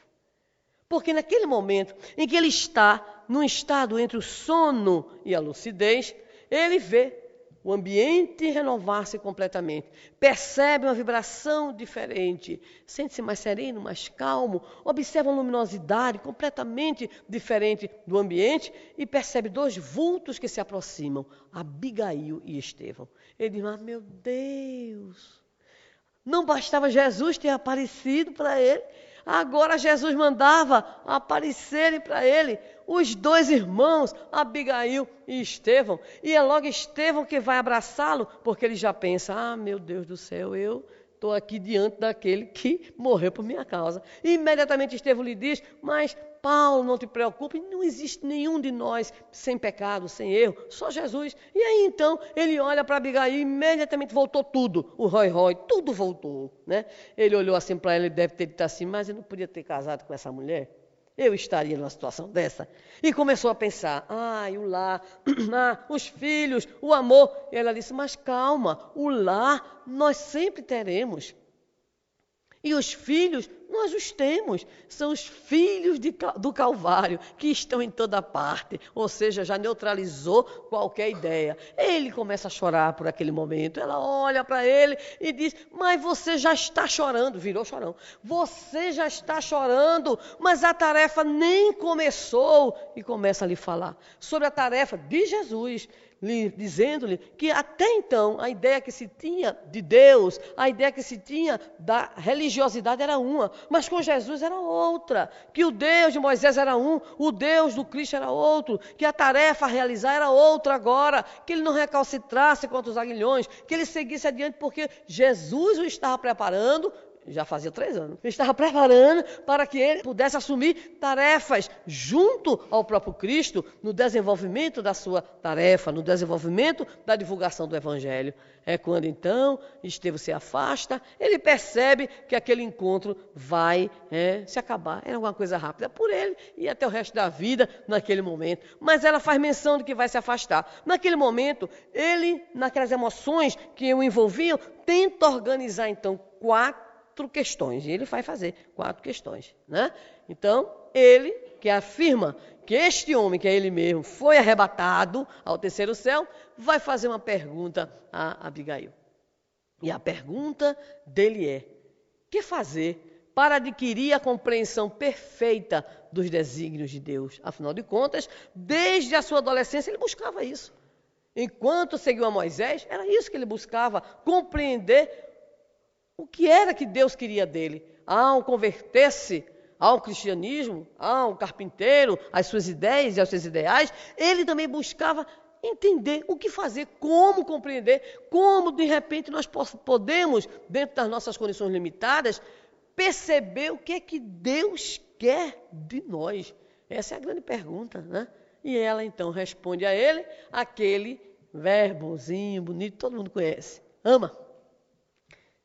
Porque naquele momento em que ele está num estado entre o sono e a lucidez, ele vê o ambiente renovar-se completamente. Percebe uma vibração diferente, sente-se mais sereno, mais calmo, observa uma luminosidade completamente diferente do ambiente e percebe dois vultos que se aproximam, Abigail e Estevão. Ele diz: ah, meu Deus, não bastava Jesus ter aparecido para ele, agora Jesus mandava aparecerem para ele os dois irmãos, Abigail e Estevão. E é logo Estevão que vai abraçá-lo, porque ele já pensa: ah, meu Deus do céu, eu estou aqui diante daquele que morreu por minha causa. E imediatamente Estevão lhe diz: mas Paulo, não te preocupe, não existe nenhum de nós sem pecado, sem erro, só Jesus. E aí então ele olha para Abigail e imediatamente voltou tudo, o Roy Roy, tudo voltou. Né? Ele olhou assim para ela e deve ter dito assim: mas eu não podia ter casado com essa mulher? Eu estaria numa situação dessa. E começou a pensar: ai, o lar, ah, os filhos, o amor. E ela disse: mas calma, o lar nós sempre teremos. E os filhos, nós os temos. São os filhos de, do Calvário que estão em toda parte. Ou seja, já neutralizou qualquer ideia. Ele começa a chorar por aquele momento. Ela olha para ele e diz: Mas você já está chorando. Virou chorão. Você já está chorando, mas a tarefa nem começou. E começa a lhe falar sobre a tarefa de Jesus dizendo-lhe que até então a ideia que se tinha de Deus, a ideia que se tinha da religiosidade era uma, mas com Jesus era outra. Que o Deus de Moisés era um, o Deus do Cristo era outro. Que a tarefa a realizar era outra agora. Que ele não recalcitrasse contra os aguilhões, que ele seguisse adiante, porque Jesus o estava preparando já fazia três anos, estava preparando para que ele pudesse assumir tarefas junto ao próprio Cristo no desenvolvimento da sua tarefa, no desenvolvimento da divulgação do Evangelho. É quando então Estevão se afasta, ele percebe que aquele encontro vai é, se acabar. Era alguma coisa rápida por ele e até o resto da vida naquele momento. Mas ela faz menção de que vai se afastar. Naquele momento, ele, naquelas emoções que o envolviam, tenta organizar então quatro quatro questões. E ele vai fazer quatro questões. Né? Então, ele que afirma que este homem, que é ele mesmo, foi arrebatado ao terceiro céu, vai fazer uma pergunta a Abigail. E a pergunta dele é: que fazer para adquirir a compreensão perfeita dos desígnios de Deus? Afinal de contas, desde a sua adolescência ele buscava isso. Enquanto seguiu a Moisés, era isso que ele buscava, compreender o que era que Deus queria dele. Ao converter-se ao cristianismo, ao carpinteiro, às suas ideias e aos seus ideais, ele também buscava entender o que fazer, como compreender, como de repente nós podemos, dentro das nossas condições limitadas, perceber o que é que Deus quer de nós. Essa é a grande pergunta, né? E ela então responde a ele aquele verbozinho bonito, todo mundo conhece. Ama.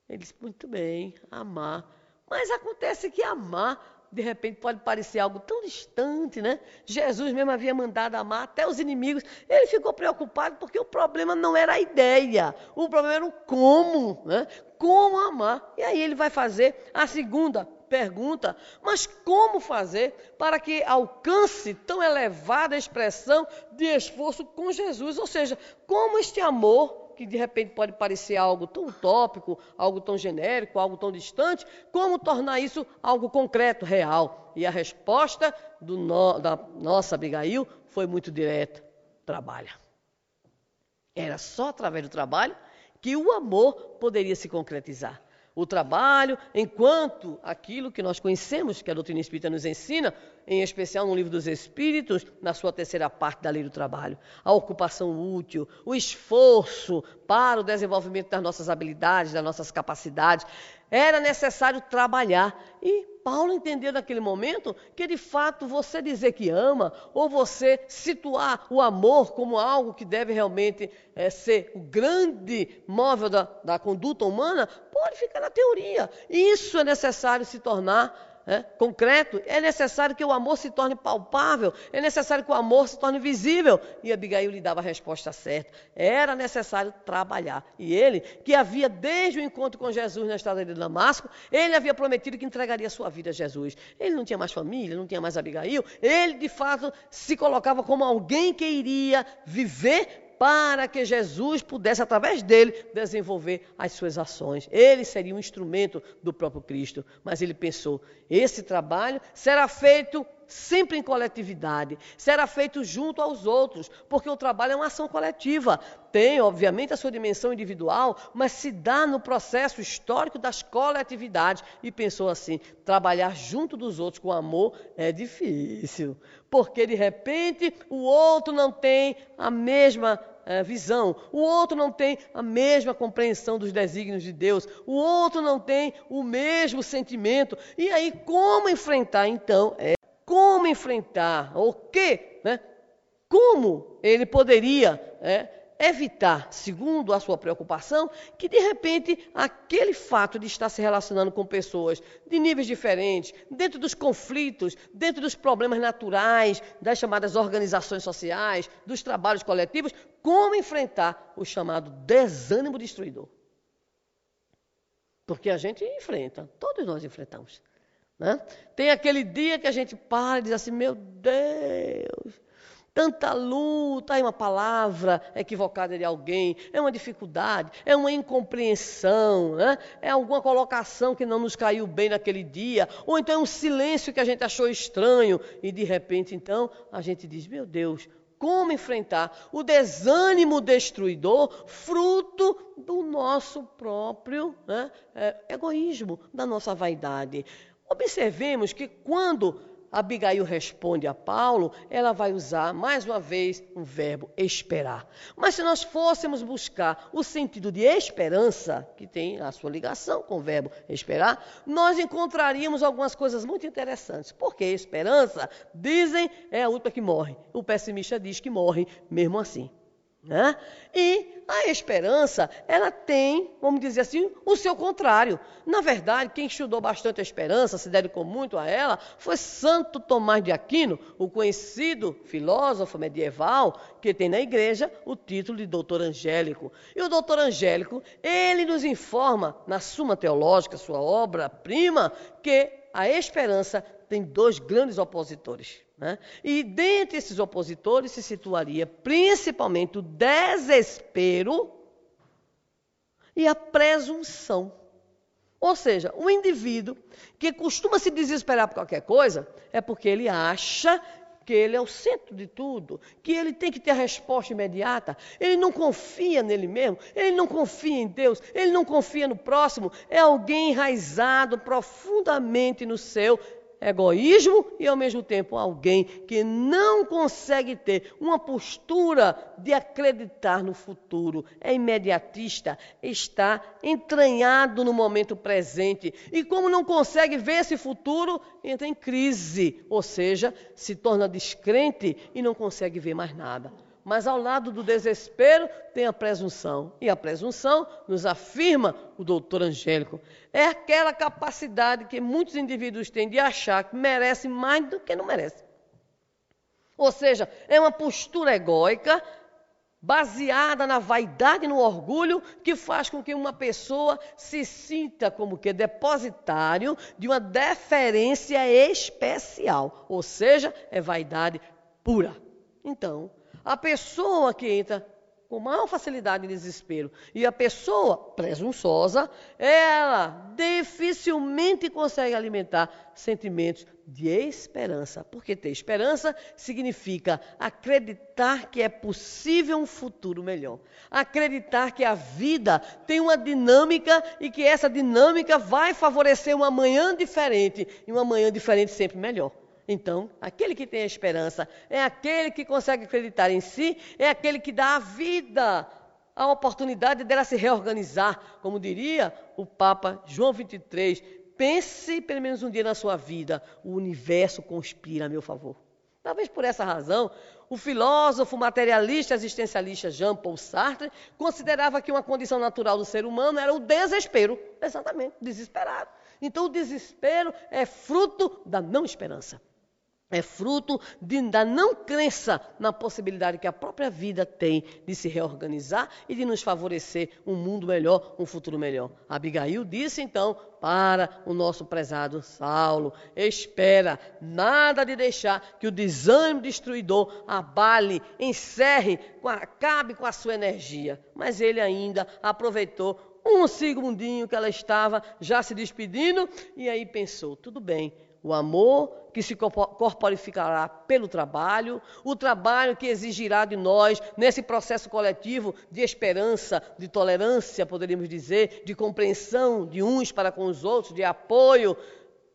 Ele disse, muito bem, amar. Mas acontece que amar, de repente, pode parecer algo tão distante, né? Jesus mesmo havia mandado amar até os inimigos. Ele ficou preocupado porque o problema não era a ideia, o problema era o como, né? Como amar. E aí ele vai fazer a segunda pergunta, mas como fazer para que alcance tão elevada expressão de esforço com Jesus? Ou seja, como este amor que de repente pode parecer algo tão utópico, algo tão genérico, algo tão distante, como tornar isso algo concreto, real? E a resposta no, da nossa Abigail foi muito direta: trabalha. Era só através do trabalho que o amor poderia se concretizar o trabalho, enquanto aquilo que nós conhecemos, que a doutrina espírita nos ensina, em especial no livro dos Espíritos, na sua terceira parte da lei do trabalho, a ocupação útil, o esforço para o desenvolvimento das nossas habilidades, das nossas capacidades, era necessário trabalhar. E Paulo entendeu naquele momento que de fato você dizer que ama, ou você situar o amor como algo que deve realmente é, ser o grande móvel da, da conduta humana, pode ficar na teoria. Isso é necessário se tornar é, concreto, é necessário que o amor se torne palpável, é necessário que o amor se torne visível. E Abigail lhe dava a resposta certa. Era necessário trabalhar. E ele, que havia desde o encontro com Jesus na estrada de Damasco, ele havia prometido que entregaria sua vida a Jesus. Ele não tinha mais família, não tinha mais Abigail, ele de fato se colocava como alguém que iria viver para que Jesus pudesse, através dele, desenvolver as suas ações. Ele seria um instrumento do próprio Cristo. Mas ele pensou: esse trabalho será feito sempre em coletividade, será feito junto aos outros, porque o trabalho é uma ação coletiva. Tem, obviamente, a sua dimensão individual, mas se dá no processo histórico das coletividades. E pensou assim: trabalhar junto dos outros com amor é difícil, porque de repente o outro não tem a mesma é, visão, o outro não tem a mesma compreensão dos desígnios de Deus, o outro não tem o mesmo sentimento. E aí, como enfrentar então? É, como enfrentar? O que? Né? Como ele poderia é, evitar, segundo a sua preocupação, que de repente aquele fato de estar se relacionando com pessoas de níveis diferentes, dentro dos conflitos, dentro dos problemas naturais, das chamadas organizações sociais, dos trabalhos coletivos, como enfrentar o chamado desânimo destruidor. Porque a gente enfrenta, todos nós enfrentamos. Né? Tem aquele dia que a gente para e diz assim: meu Deus, tanta luta, é uma palavra equivocada de alguém, é uma dificuldade, é uma incompreensão, né? é alguma colocação que não nos caiu bem naquele dia, ou então é um silêncio que a gente achou estranho e de repente então a gente diz: meu Deus, como enfrentar o desânimo destruidor, fruto do nosso próprio né, é, egoísmo, da nossa vaidade. Observemos que quando Abigail responde a Paulo, ela vai usar mais uma vez o verbo esperar. Mas se nós fôssemos buscar o sentido de esperança, que tem a sua ligação com o verbo esperar, nós encontraríamos algumas coisas muito interessantes. Porque esperança, dizem, é a última que morre. O pessimista diz que morre mesmo assim. Né? E a esperança, ela tem, vamos dizer assim, o seu contrário. Na verdade, quem estudou bastante a esperança, se dedicou muito a ela, foi Santo Tomás de Aquino, o conhecido filósofo medieval, que tem na igreja o título de doutor angélico. E o doutor angélico, ele nos informa, na Suma Teológica, sua obra-prima, que a esperança tem dois grandes opositores. Né? E dentre esses opositores se situaria principalmente o desespero e a presunção. Ou seja, o indivíduo que costuma se desesperar por qualquer coisa é porque ele acha que ele é o centro de tudo, que ele tem que ter a resposta imediata, ele não confia nele mesmo, ele não confia em Deus, ele não confia no próximo, é alguém enraizado profundamente no seu egoísmo e ao mesmo tempo alguém que não consegue ter uma postura de acreditar no futuro, é imediatista, está entranhado no momento presente e como não consegue ver esse futuro, entra em crise, ou seja, se torna descrente e não consegue ver mais nada. Mas ao lado do desespero tem a presunção. E a presunção, nos afirma o doutor Angélico, é aquela capacidade que muitos indivíduos têm de achar que merece mais do que não merece. Ou seja, é uma postura egóica baseada na vaidade e no orgulho que faz com que uma pessoa se sinta como que depositário de uma deferência especial, ou seja, é vaidade pura. Então, a pessoa que entra com maior facilidade em desespero e a pessoa presunçosa, ela dificilmente consegue alimentar sentimentos de esperança. Porque ter esperança significa acreditar que é possível um futuro melhor. Acreditar que a vida tem uma dinâmica e que essa dinâmica vai favorecer uma manhã diferente e uma manhã diferente sempre melhor. Então, aquele que tem a esperança é aquele que consegue acreditar em si, é aquele que dá a vida, a oportunidade dela se reorganizar. Como diria o Papa João 23, pense pelo menos um dia na sua vida, o universo conspira a meu favor. Talvez por essa razão, o filósofo materialista existencialista Jean Paul Sartre considerava que uma condição natural do ser humano era o desespero. Exatamente, desesperado. Então, o desespero é fruto da não esperança é fruto de, da não crença na possibilidade que a própria vida tem de se reorganizar e de nos favorecer um mundo melhor, um futuro melhor. Abigail disse então para o nosso prezado Saulo: espera, nada de deixar que o desânimo destruidor abale, encerre, acabe com a sua energia. Mas ele ainda aproveitou um segundinho que ela estava já se despedindo e aí pensou: tudo bem o amor que se corporificará pelo trabalho, o trabalho que exigirá de nós, nesse processo coletivo de esperança, de tolerância, poderíamos dizer, de compreensão de uns para com os outros, de apoio.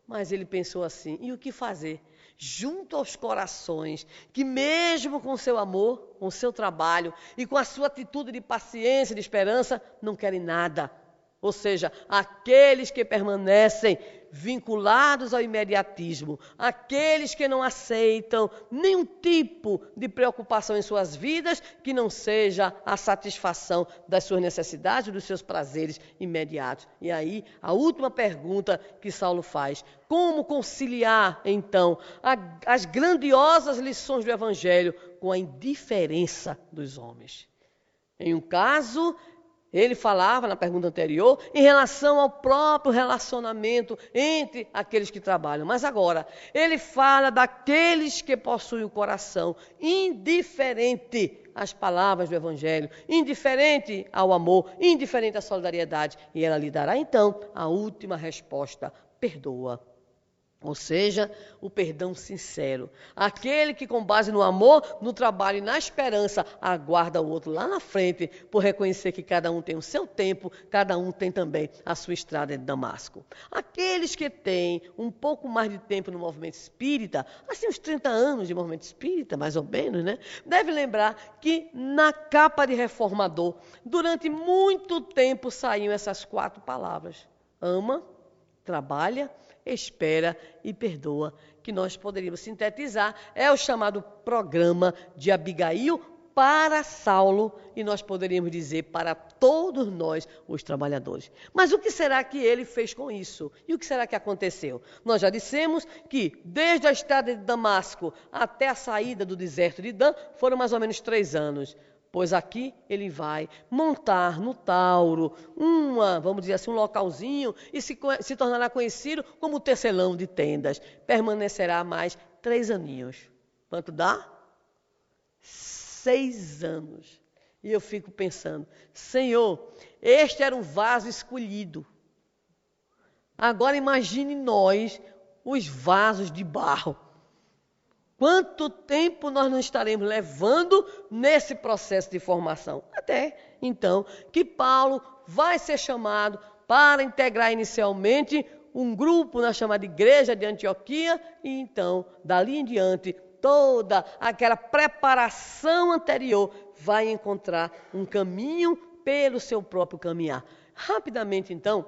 Mas ele pensou assim: e o que fazer? Junto aos corações que, mesmo com seu amor, com seu trabalho e com a sua atitude de paciência, de esperança, não querem nada. Ou seja, aqueles que permanecem vinculados ao imediatismo, aqueles que não aceitam nenhum tipo de preocupação em suas vidas que não seja a satisfação das suas necessidades, dos seus prazeres imediatos. E aí, a última pergunta que Saulo faz: como conciliar, então, a, as grandiosas lições do Evangelho com a indiferença dos homens? Em um caso, ele falava na pergunta anterior em relação ao próprio relacionamento entre aqueles que trabalham. Mas agora, ele fala daqueles que possuem o coração indiferente às palavras do Evangelho, indiferente ao amor, indiferente à solidariedade. E ela lhe dará então a última resposta: perdoa. Ou seja, o perdão sincero. Aquele que, com base no amor, no trabalho e na esperança, aguarda o outro lá na frente, por reconhecer que cada um tem o seu tempo, cada um tem também a sua estrada de Damasco. Aqueles que têm um pouco mais de tempo no movimento espírita, assim uns 30 anos de movimento espírita, mais ou menos, né? Deve lembrar que na capa de reformador, durante muito tempo saíam essas quatro palavras: ama, trabalha espera e perdoa, que nós poderíamos sintetizar, é o chamado programa de Abigail para Saulo e nós poderíamos dizer para todos nós, os trabalhadores. Mas o que será que ele fez com isso? E o que será que aconteceu? Nós já dissemos que desde a estrada de Damasco até a saída do deserto de Dan foram mais ou menos três anos pois aqui ele vai montar no Tauro uma, vamos dizer assim, um localzinho e se, se tornará conhecido como o tecelão de tendas. Permanecerá mais três aninhos. Quanto dá? Seis anos. E eu fico pensando, Senhor, este era o vaso escolhido. Agora imagine nós, os vasos de barro Quanto tempo nós não estaremos levando nesse processo de formação? Até então que Paulo vai ser chamado para integrar inicialmente um grupo na chamada Igreja de Antioquia e então, dali em diante, toda aquela preparação anterior vai encontrar um caminho pelo seu próprio caminhar. Rapidamente, então,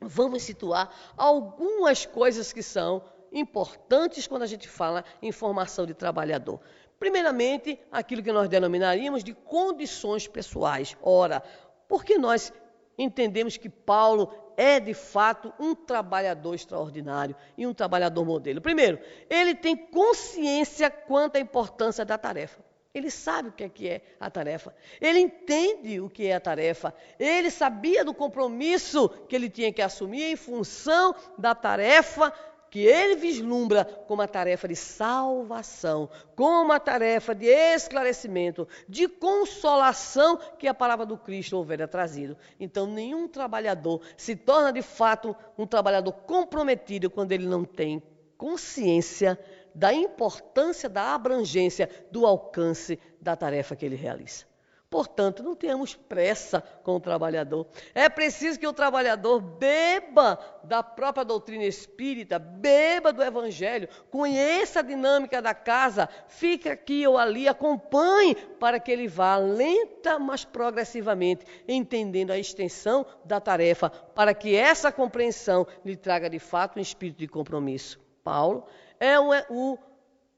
vamos situar algumas coisas que são importantes quando a gente fala em formação de trabalhador. Primeiramente, aquilo que nós denominaríamos de condições pessoais. Ora, porque nós entendemos que Paulo é de fato um trabalhador extraordinário e um trabalhador modelo. Primeiro, ele tem consciência quanto à importância da tarefa. Ele sabe o que é, é a tarefa. Ele entende o que é a tarefa. Ele sabia do compromisso que ele tinha que assumir em função da tarefa que ele vislumbra como a tarefa de salvação, como a tarefa de esclarecimento, de consolação que a palavra do Cristo houvera trazido. Então, nenhum trabalhador se torna de fato um trabalhador comprometido quando ele não tem consciência da importância, da abrangência, do alcance da tarefa que ele realiza. Portanto, não tenhamos pressa com o trabalhador. É preciso que o trabalhador beba da própria doutrina espírita, beba do evangelho, conheça a dinâmica da casa, fique aqui ou ali, acompanhe para que ele vá lenta, mas progressivamente, entendendo a extensão da tarefa, para que essa compreensão lhe traga de fato um espírito de compromisso. Paulo é o, o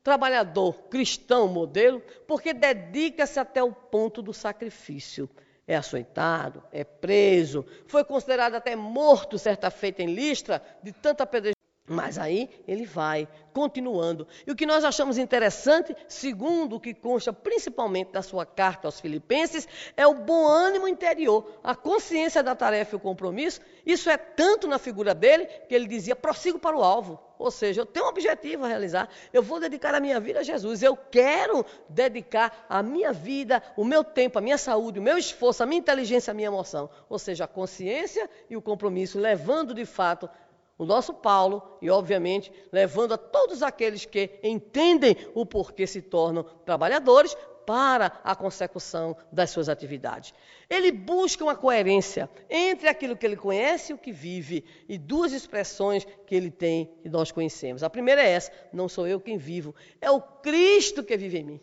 trabalhador cristão modelo, porque dedica-se até o ponto do sacrifício. É açoitado, é preso, foi considerado até morto certa feita em Listra, de tanta pedra. Mas aí ele vai, continuando. E o que nós achamos interessante, segundo o que consta principalmente da sua carta aos Filipenses, é o bom ânimo interior, a consciência da tarefa e o compromisso. Isso é tanto na figura dele que ele dizia: prossigo para o alvo. Ou seja, eu tenho um objetivo a realizar, eu vou dedicar a minha vida a Jesus, eu quero dedicar a minha vida, o meu tempo, a minha saúde, o meu esforço, a minha inteligência, a minha emoção. Ou seja, a consciência e o compromisso, levando de fato o nosso Paulo e, obviamente, levando a todos aqueles que entendem o porquê se tornam trabalhadores para a consecução das suas atividades. Ele busca uma coerência entre aquilo que ele conhece e o que vive, e duas expressões que ele tem e nós conhecemos. A primeira é essa: não sou eu quem vivo, é o Cristo que vive em mim.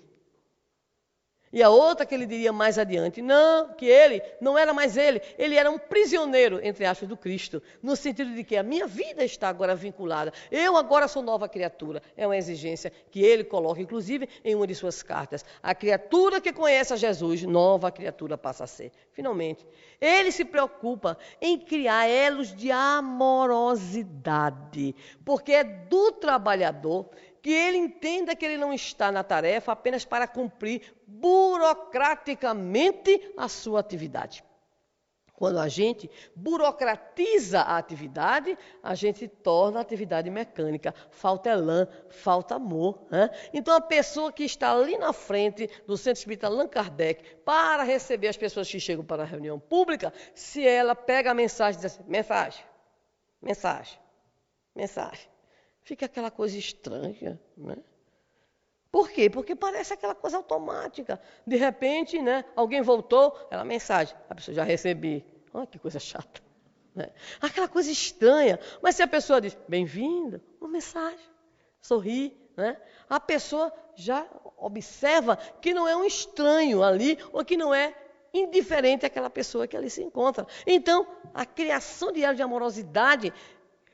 E a outra que ele diria mais adiante, não, que ele não era mais ele, ele era um prisioneiro, entre aspas, do Cristo, no sentido de que a minha vida está agora vinculada, eu agora sou nova criatura. É uma exigência que ele coloca, inclusive, em uma de suas cartas. A criatura que conhece a Jesus, nova criatura passa a ser. Finalmente, ele se preocupa em criar elos de amorosidade, porque é do trabalhador que ele entenda que ele não está na tarefa apenas para cumprir burocraticamente a sua atividade. Quando a gente burocratiza a atividade, a gente torna a atividade mecânica. Falta elan, falta amor. Né? Então, a pessoa que está ali na frente do Centro Espírita Allan Kardec para receber as pessoas que chegam para a reunião pública, se ela pega a mensagem e diz assim, mensagem, mensagem, mensagem. Fica aquela coisa estranha, né? Por quê? Porque parece aquela coisa automática. De repente, né, alguém voltou, ela mensagem, a pessoa já recebi. Olha que coisa chata. Né? Aquela coisa estranha. Mas se a pessoa diz, bem-vinda, uma mensagem, sorri, né? a pessoa já observa que não é um estranho ali, ou que não é indiferente àquela pessoa que ali se encontra. Então, a criação diária de amorosidade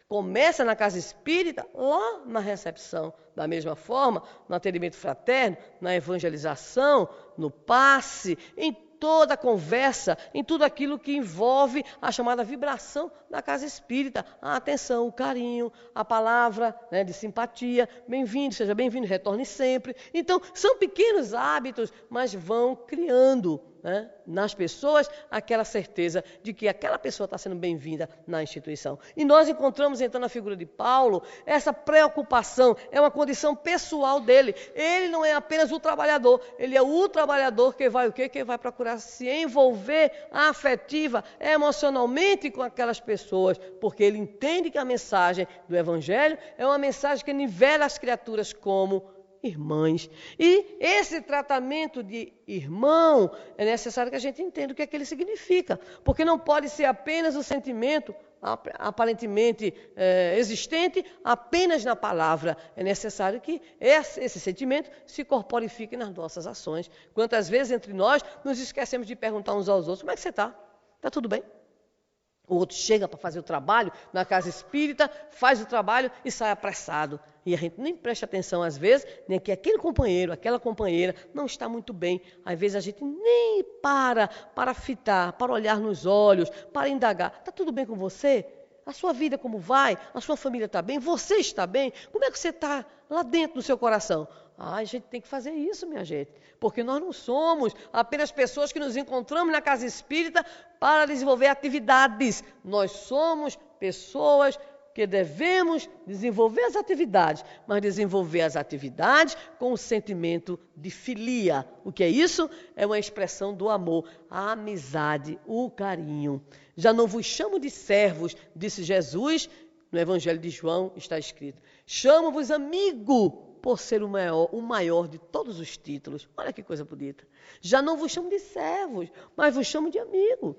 começa na casa espírita, lá na recepção. Da mesma forma, no atendimento fraterno, na evangelização, no passe, em toda a conversa, em tudo aquilo que envolve a chamada vibração da casa espírita. A atenção, o carinho, a palavra né, de simpatia. Bem-vindo, seja bem-vindo, retorne sempre. Então, são pequenos hábitos, mas vão criando né, nas pessoas aquela certeza de que aquela pessoa está sendo bem-vinda na instituição. E nós encontramos então na figura de Paulo essa preocupação, é uma condição pessoal dele. Ele não é apenas o trabalhador, ele é o trabalhador que vai o quê? Que vai procurar se envolver afetiva, emocionalmente com aquelas pessoas, porque ele entende que a mensagem do evangelho é uma mensagem que nivela as criaturas como irmãs. E esse tratamento de irmão é necessário que a gente entenda o que é que ele significa, porque não pode ser apenas o sentimento aparentemente é, existente apenas na palavra. É necessário que esse, esse, sentimento se corporifique nas nossas ações. Quantas vezes entre nós nos esquecemos de perguntar uns aos outros: como é que você está? Está tudo bem? O outro chega para fazer o trabalho na casa espírita, faz o trabalho e sai apressado. E a gente nem presta atenção, às vezes, nem que aquele companheiro, aquela companheira não está muito bem. Às vezes a gente nem para para fitar, para olhar nos olhos, para indagar. Está tudo bem com você? A sua vida como vai? A sua família está bem? Você está bem? Como é que você está lá dentro do seu coração? Ah, a gente tem que fazer isso, minha gente, porque nós não somos apenas pessoas que nos encontramos na casa espírita para desenvolver atividades. Nós somos pessoas que devemos desenvolver as atividades, mas desenvolver as atividades com o sentimento de filia. O que é isso? É uma expressão do amor, a amizade, o carinho. Já não vos chamo de servos, disse Jesus, no Evangelho de João está escrito. Chamo-vos amigo, por ser o maior, o maior de todos os títulos. Olha que coisa bonita. Já não vos chamo de servos, mas vos chamo de amigo.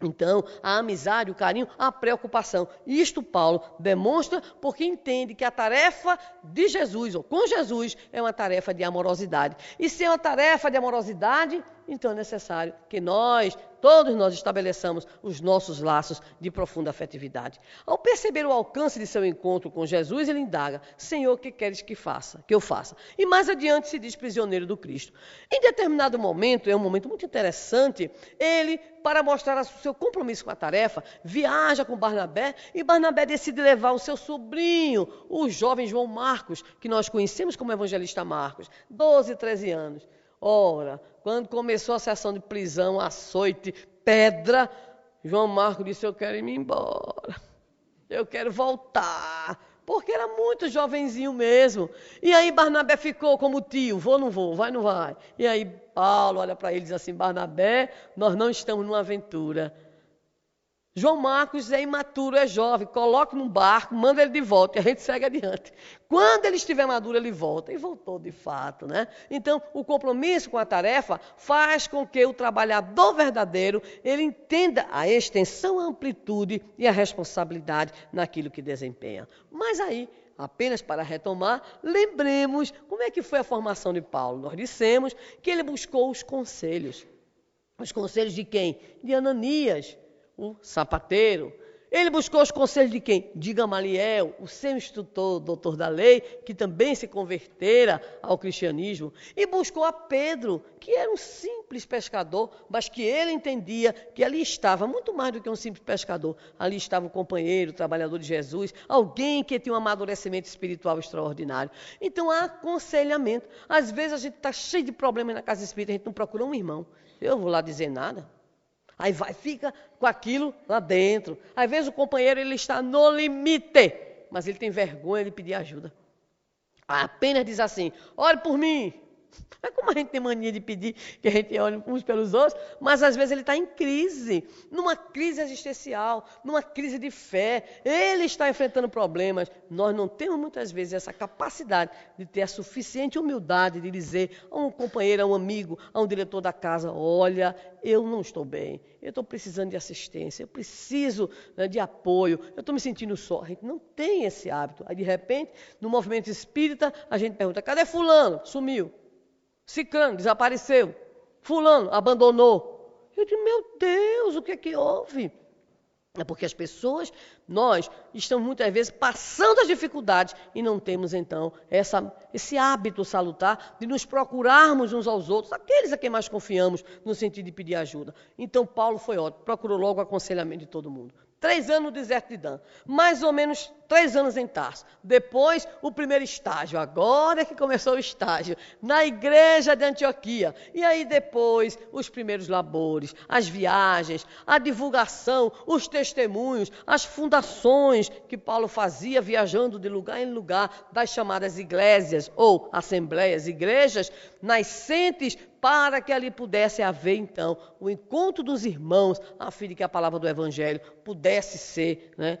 Então, a amizade, o carinho, a preocupação. Isto Paulo demonstra porque entende que a tarefa de Jesus, ou com Jesus, é uma tarefa de amorosidade. E se é uma tarefa de amorosidade, então é necessário que nós, todos nós, estabeleçamos os nossos laços de profunda afetividade. Ao perceber o alcance de seu encontro com Jesus, ele indaga: Senhor, o que queres que faça? Que eu faça? E mais adiante se diz prisioneiro do Cristo. Em determinado momento, é um momento muito interessante, ele, para mostrar o seu compromisso com a tarefa, viaja com Barnabé e Barnabé decide levar o seu sobrinho, o jovem João Marcos, que nós conhecemos como evangelista Marcos, 12, 13 anos. Ora, quando começou a sessão de prisão, açoite, pedra, João Marco disse: Eu quero ir me embora. Eu quero voltar. Porque era muito jovenzinho mesmo. E aí Barnabé ficou como tio: Vou, não vou, vai, não vai. E aí Paulo olha para ele e diz assim: Barnabé, nós não estamos numa aventura. João Marcos é imaturo, é jovem, coloca num barco, manda ele de volta e a gente segue adiante. Quando ele estiver maduro, ele volta. E voltou de fato, né? Então, o compromisso com a tarefa faz com que o trabalhador verdadeiro, ele entenda a extensão, a amplitude e a responsabilidade naquilo que desempenha. Mas aí, apenas para retomar, lembremos como é que foi a formação de Paulo. Nós dissemos que ele buscou os conselhos. Os conselhos de quem? De Ananias, o sapateiro. Ele buscou os conselhos de quem? De Gamaliel, o seu instrutor, doutor da lei, que também se convertera ao cristianismo. E buscou a Pedro, que era um simples pescador, mas que ele entendia que ali estava, muito mais do que um simples pescador, ali estava o companheiro, o trabalhador de Jesus, alguém que tinha um amadurecimento espiritual extraordinário. Então há aconselhamento. Às vezes a gente está cheio de problemas na casa espírita, a gente não procura um irmão. Eu vou lá dizer nada. Aí vai, fica com aquilo lá dentro. Às vezes o companheiro ele está no limite, mas ele tem vergonha de pedir ajuda. Apenas diz assim: ore por mim. É como a gente tem mania de pedir que a gente olhe uns pelos outros, mas às vezes ele está em crise, numa crise existencial, numa crise de fé. Ele está enfrentando problemas. Nós não temos muitas vezes essa capacidade de ter a suficiente humildade de dizer a um companheiro, a um amigo, a um diretor da casa: olha, eu não estou bem, eu estou precisando de assistência, eu preciso né, de apoio, eu estou me sentindo só. A gente não tem esse hábito. Aí, de repente, no movimento espírita, a gente pergunta: cadê Fulano? Sumiu. Ciclano desapareceu. Fulano abandonou. Eu digo, meu Deus, o que é que houve? É porque as pessoas, nós, estamos muitas vezes passando as dificuldades e não temos então essa, esse hábito salutar de nos procurarmos uns aos outros, aqueles a quem mais confiamos no sentido de pedir ajuda. Então Paulo foi ótimo, procurou logo o aconselhamento de todo mundo. Três anos no deserto de Dan. Mais ou menos três anos em Tarso. Depois, o primeiro estágio. Agora é que começou o estágio. Na igreja de Antioquia. E aí depois, os primeiros labores, as viagens, a divulgação, os testemunhos, as fundações que Paulo fazia viajando de lugar em lugar das chamadas iglésias ou assembleias, igrejas nascentes para que ali pudesse haver então o encontro dos irmãos, a fim de que a palavra do Evangelho pudesse ser, né,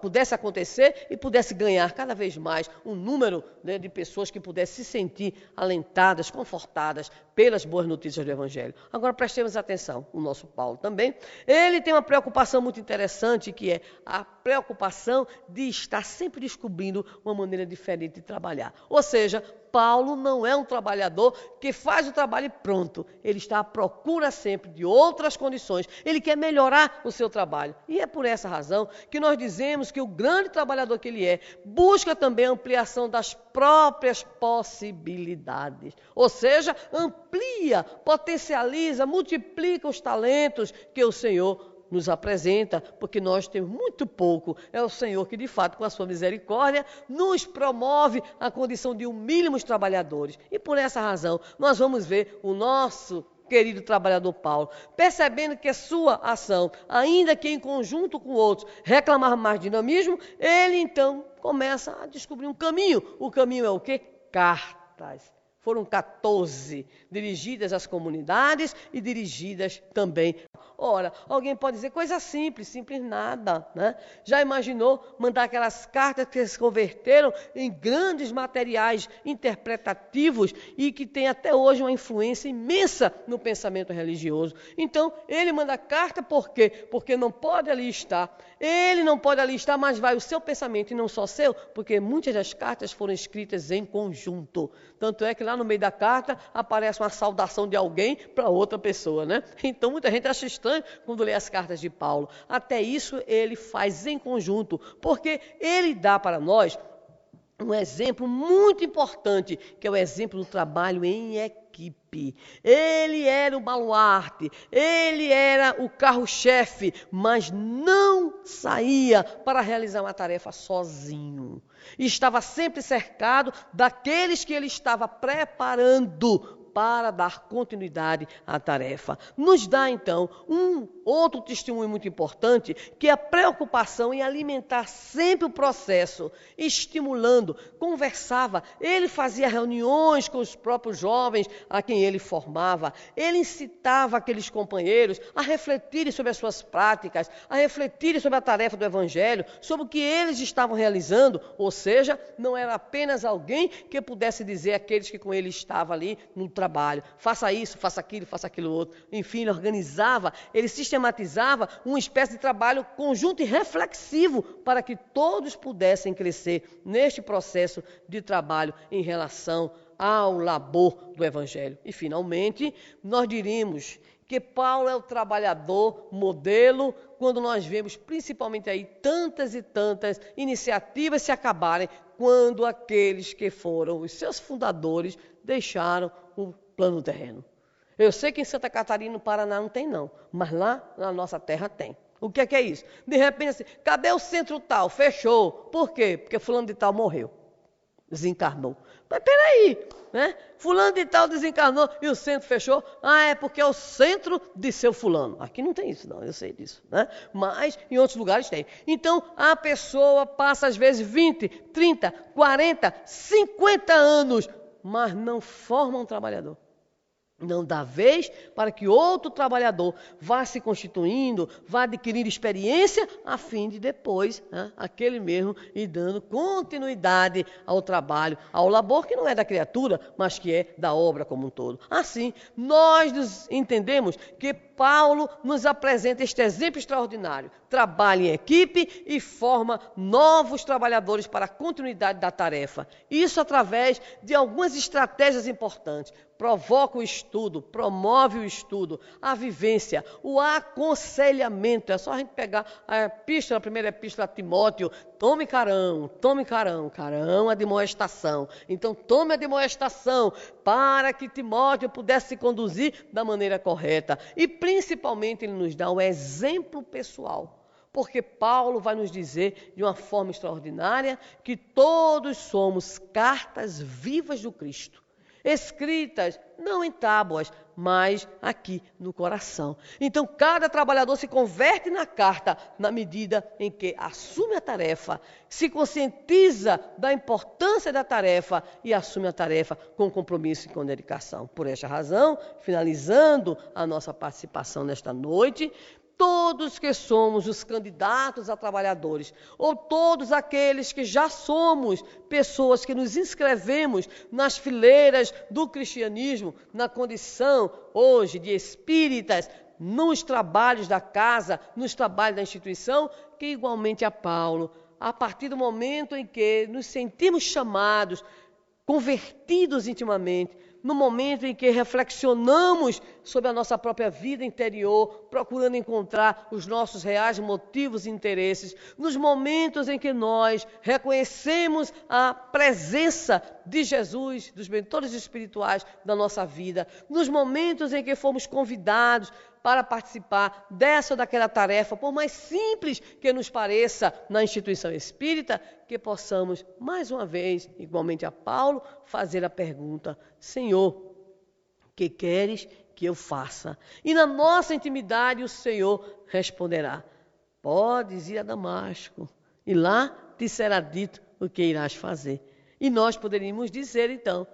pudesse acontecer e pudesse ganhar cada vez mais um número né, de pessoas que pudessem se sentir alentadas, confortadas pelas boas notícias do Evangelho. Agora prestemos atenção, o nosso Paulo também, ele tem uma preocupação muito interessante que é a preocupação de estar sempre descobrindo uma maneira diferente de trabalhar. Ou seja, Paulo não é um trabalhador que faz o trabalho e pronto. Ele está à procura sempre de outras condições. Ele quer melhorar o seu trabalho. E é por essa razão que nós dizemos que o grande trabalhador que ele é busca também a ampliação das próprias possibilidades. Ou seja, amplia, potencializa, multiplica os talentos que o Senhor nos apresenta, porque nós temos muito pouco. É o Senhor que, de fato, com a sua misericórdia, nos promove a condição de humilhos trabalhadores. E por essa razão, nós vamos ver o nosso querido trabalhador Paulo, percebendo que a sua ação, ainda que em conjunto com outros, reclamar mais dinamismo, ele então começa a descobrir um caminho. O caminho é o quê? Cartas. Foram 14 dirigidas às comunidades e dirigidas também. Ora, alguém pode dizer coisa simples, simples nada, né? Já imaginou mandar aquelas cartas que se converteram em grandes materiais interpretativos e que têm até hoje uma influência imensa no pensamento religioso? Então, ele manda carta por quê? Porque não pode ali estar. Ele não pode ali estar, mas vai o seu pensamento e não só seu, porque muitas das cartas foram escritas em conjunto. Tanto é que lá no meio da carta aparece uma saudação de alguém para outra pessoa, né? Então muita gente acha estranho quando lê as cartas de Paulo. Até isso ele faz em conjunto, porque ele dá para nós um exemplo muito importante, que é o exemplo do trabalho em equipe. Ele era o baluarte, ele era o carro-chefe, mas não saía para realizar uma tarefa sozinho. Estava sempre cercado daqueles que ele estava preparando para dar continuidade à tarefa. Nos dá então um outro testemunho muito importante, que é a preocupação em alimentar sempre o processo, estimulando, conversava, ele fazia reuniões com os próprios jovens a quem ele formava, ele incitava aqueles companheiros a refletirem sobre as suas práticas, a refletirem sobre a tarefa do evangelho, sobre o que eles estavam realizando, ou seja, não era apenas alguém que pudesse dizer àqueles que com ele estava ali no trabalho trabalho, faça isso, faça aquilo, faça aquilo outro. Enfim, ele organizava, ele sistematizava uma espécie de trabalho conjunto e reflexivo para que todos pudessem crescer neste processo de trabalho em relação ao labor do Evangelho. E, finalmente, nós diríamos que Paulo é o trabalhador modelo quando nós vemos principalmente aí tantas e tantas iniciativas se acabarem quando aqueles que foram os seus fundadores deixaram o plano terreno. Eu sei que em Santa Catarina, no Paraná, não tem não, mas lá na nossa terra tem. O que é, que é isso? De repente, assim, cadê o centro tal? Fechou. Por quê? Porque fulano de tal morreu, desencarnou. Mas peraí, né? Fulano de tal desencarnou e o centro fechou. Ah, é porque é o centro de seu fulano. Aqui não tem isso, não, eu sei disso. Né? Mas em outros lugares tem. Então a pessoa passa às vezes 20, 30, 40, 50 anos mas não formam um trabalhador. Não dá vez para que outro trabalhador vá se constituindo, vá adquirindo experiência, a fim de depois, né, aquele mesmo, ir dando continuidade ao trabalho, ao labor que não é da criatura, mas que é da obra como um todo. Assim, nós entendemos que Paulo nos apresenta este exemplo extraordinário. Trabalha em equipe e forma novos trabalhadores para a continuidade da tarefa. Isso através de algumas estratégias importantes. Provoca o estudo, promove o estudo, a vivência, o aconselhamento. É só a gente pegar a epístola, a primeira epístola a Timóteo. Tome carão, tome carão. Carão é demoestação. Então, tome a demoestação para que Timóteo pudesse se conduzir da maneira correta. E principalmente ele nos dá um exemplo pessoal. Porque Paulo vai nos dizer de uma forma extraordinária que todos somos cartas vivas do Cristo, escritas não em tábuas, mas aqui no coração. Então, cada trabalhador se converte na carta na medida em que assume a tarefa, se conscientiza da importância da tarefa e assume a tarefa com compromisso e com dedicação. Por esta razão, finalizando a nossa participação nesta noite, todos que somos os candidatos a trabalhadores, ou todos aqueles que já somos pessoas que nos inscrevemos nas fileiras do cristianismo, na condição hoje de espíritas, nos trabalhos da casa, nos trabalhos da instituição, que igualmente a Paulo, a partir do momento em que nos sentimos chamados, convertidos intimamente, no momento em que reflexionamos sobre a nossa própria vida interior, procurando encontrar os nossos reais motivos e interesses, nos momentos em que nós reconhecemos a presença de Jesus, dos mentores espirituais da nossa vida, nos momentos em que fomos convidados para participar dessa ou daquela tarefa, por mais simples que nos pareça na instituição espírita, que possamos, mais uma vez, igualmente a Paulo, fazer a pergunta: Senhor, que queres que eu faça? E na nossa intimidade o Senhor responderá: Podes ir a Damasco, e lá te será dito o que irás fazer. E nós poderíamos dizer então: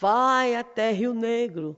Vai até Rio Negro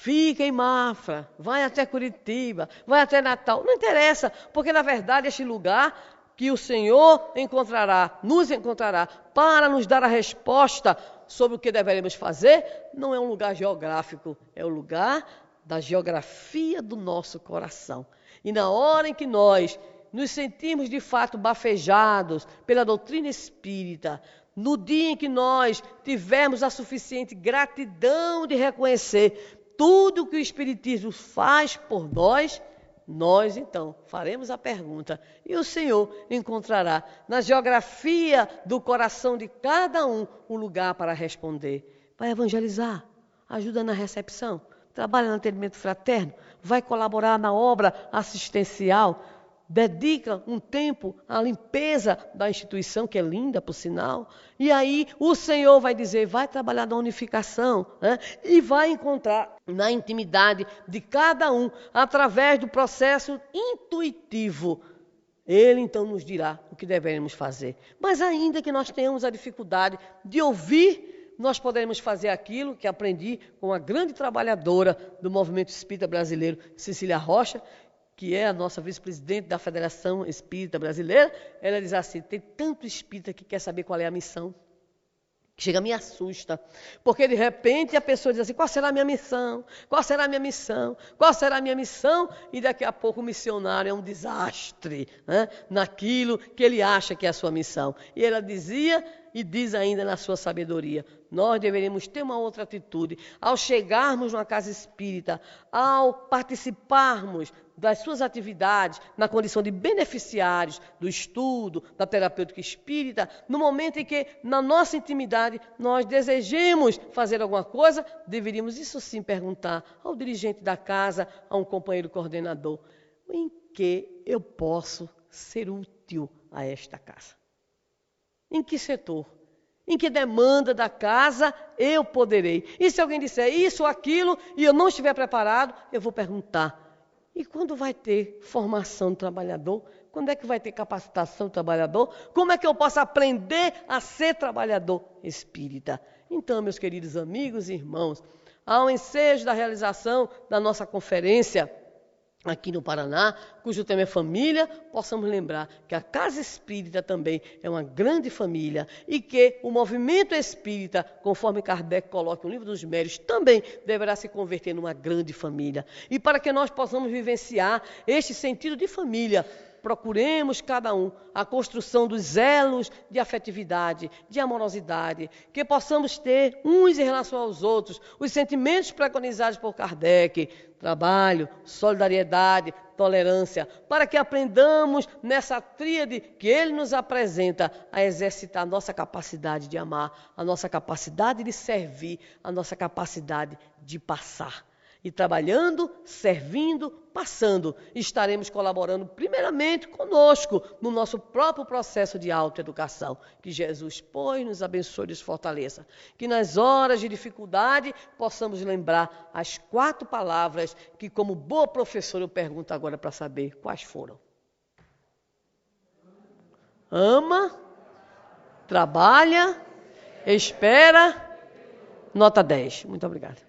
Fica em Mafra, vai até Curitiba, vai até Natal. Não interessa, porque na verdade este lugar que o Senhor encontrará, nos encontrará, para nos dar a resposta sobre o que deveremos fazer, não é um lugar geográfico, é o lugar da geografia do nosso coração. E na hora em que nós nos sentimos de fato bafejados pela doutrina espírita, no dia em que nós tivermos a suficiente gratidão de reconhecer tudo que o Espiritismo faz por nós, nós então faremos a pergunta. E o Senhor encontrará na geografia do coração de cada um um lugar para responder. Vai evangelizar, ajuda na recepção, trabalha no atendimento fraterno, vai colaborar na obra assistencial, dedica um tempo à limpeza da instituição, que é linda, por sinal, e aí o Senhor vai dizer: vai trabalhar na unificação, né? e vai encontrar na intimidade de cada um, através do processo intuitivo. Ele então nos dirá o que devemos fazer. Mas ainda que nós tenhamos a dificuldade de ouvir, nós poderemos fazer aquilo que aprendi com a grande trabalhadora do movimento espírita brasileiro, Cecília Rocha, que é a nossa vice-presidente da Federação Espírita Brasileira, ela diz assim: tem tanto espírita que quer saber qual é a missão. Chega, me assusta. Porque de repente a pessoa diz assim: qual será a minha missão? Qual será a minha missão? Qual será a minha missão? E daqui a pouco o missionário é um desastre né? naquilo que ele acha que é a sua missão. E ela dizia e diz ainda na sua sabedoria: nós deveríamos ter uma outra atitude. Ao chegarmos numa casa espírita, ao participarmos das suas atividades na condição de beneficiários do estudo, da terapêutica espírita, no momento em que, na nossa intimidade, nós desejemos fazer alguma coisa, deveríamos, isso sim, perguntar ao dirigente da casa, a um companheiro coordenador: em que eu posso ser útil a esta casa? Em que setor? Em que demanda da casa eu poderei? E se alguém disser isso ou aquilo e eu não estiver preparado, eu vou perguntar: e quando vai ter formação do trabalhador? Quando é que vai ter capacitação do trabalhador? Como é que eu posso aprender a ser trabalhador espírita? Então, meus queridos amigos e irmãos, ao ensejo da realização da nossa conferência, aqui no Paraná, cujo tema é família, possamos lembrar que a Casa Espírita também é uma grande família e que o movimento espírita, conforme Kardec coloca no livro dos Méritos, também deverá se converter numa grande família. E para que nós possamos vivenciar este sentido de família, procuremos cada um a construção dos elos de afetividade, de amorosidade, que possamos ter uns em relação aos outros, os sentimentos preconizados por Kardec, trabalho, solidariedade, tolerância, para que aprendamos nessa tríade que ele nos apresenta a exercitar a nossa capacidade de amar, a nossa capacidade de servir, a nossa capacidade de passar e trabalhando, servindo, passando, estaremos colaborando primeiramente conosco no nosso próprio processo de autoeducação. Que Jesus, pois, nos abençoe e nos fortaleça. Que nas horas de dificuldade possamos lembrar as quatro palavras que, como boa professora, eu pergunto agora para saber quais foram. Ama, trabalha, espera. Nota 10. Muito obrigada.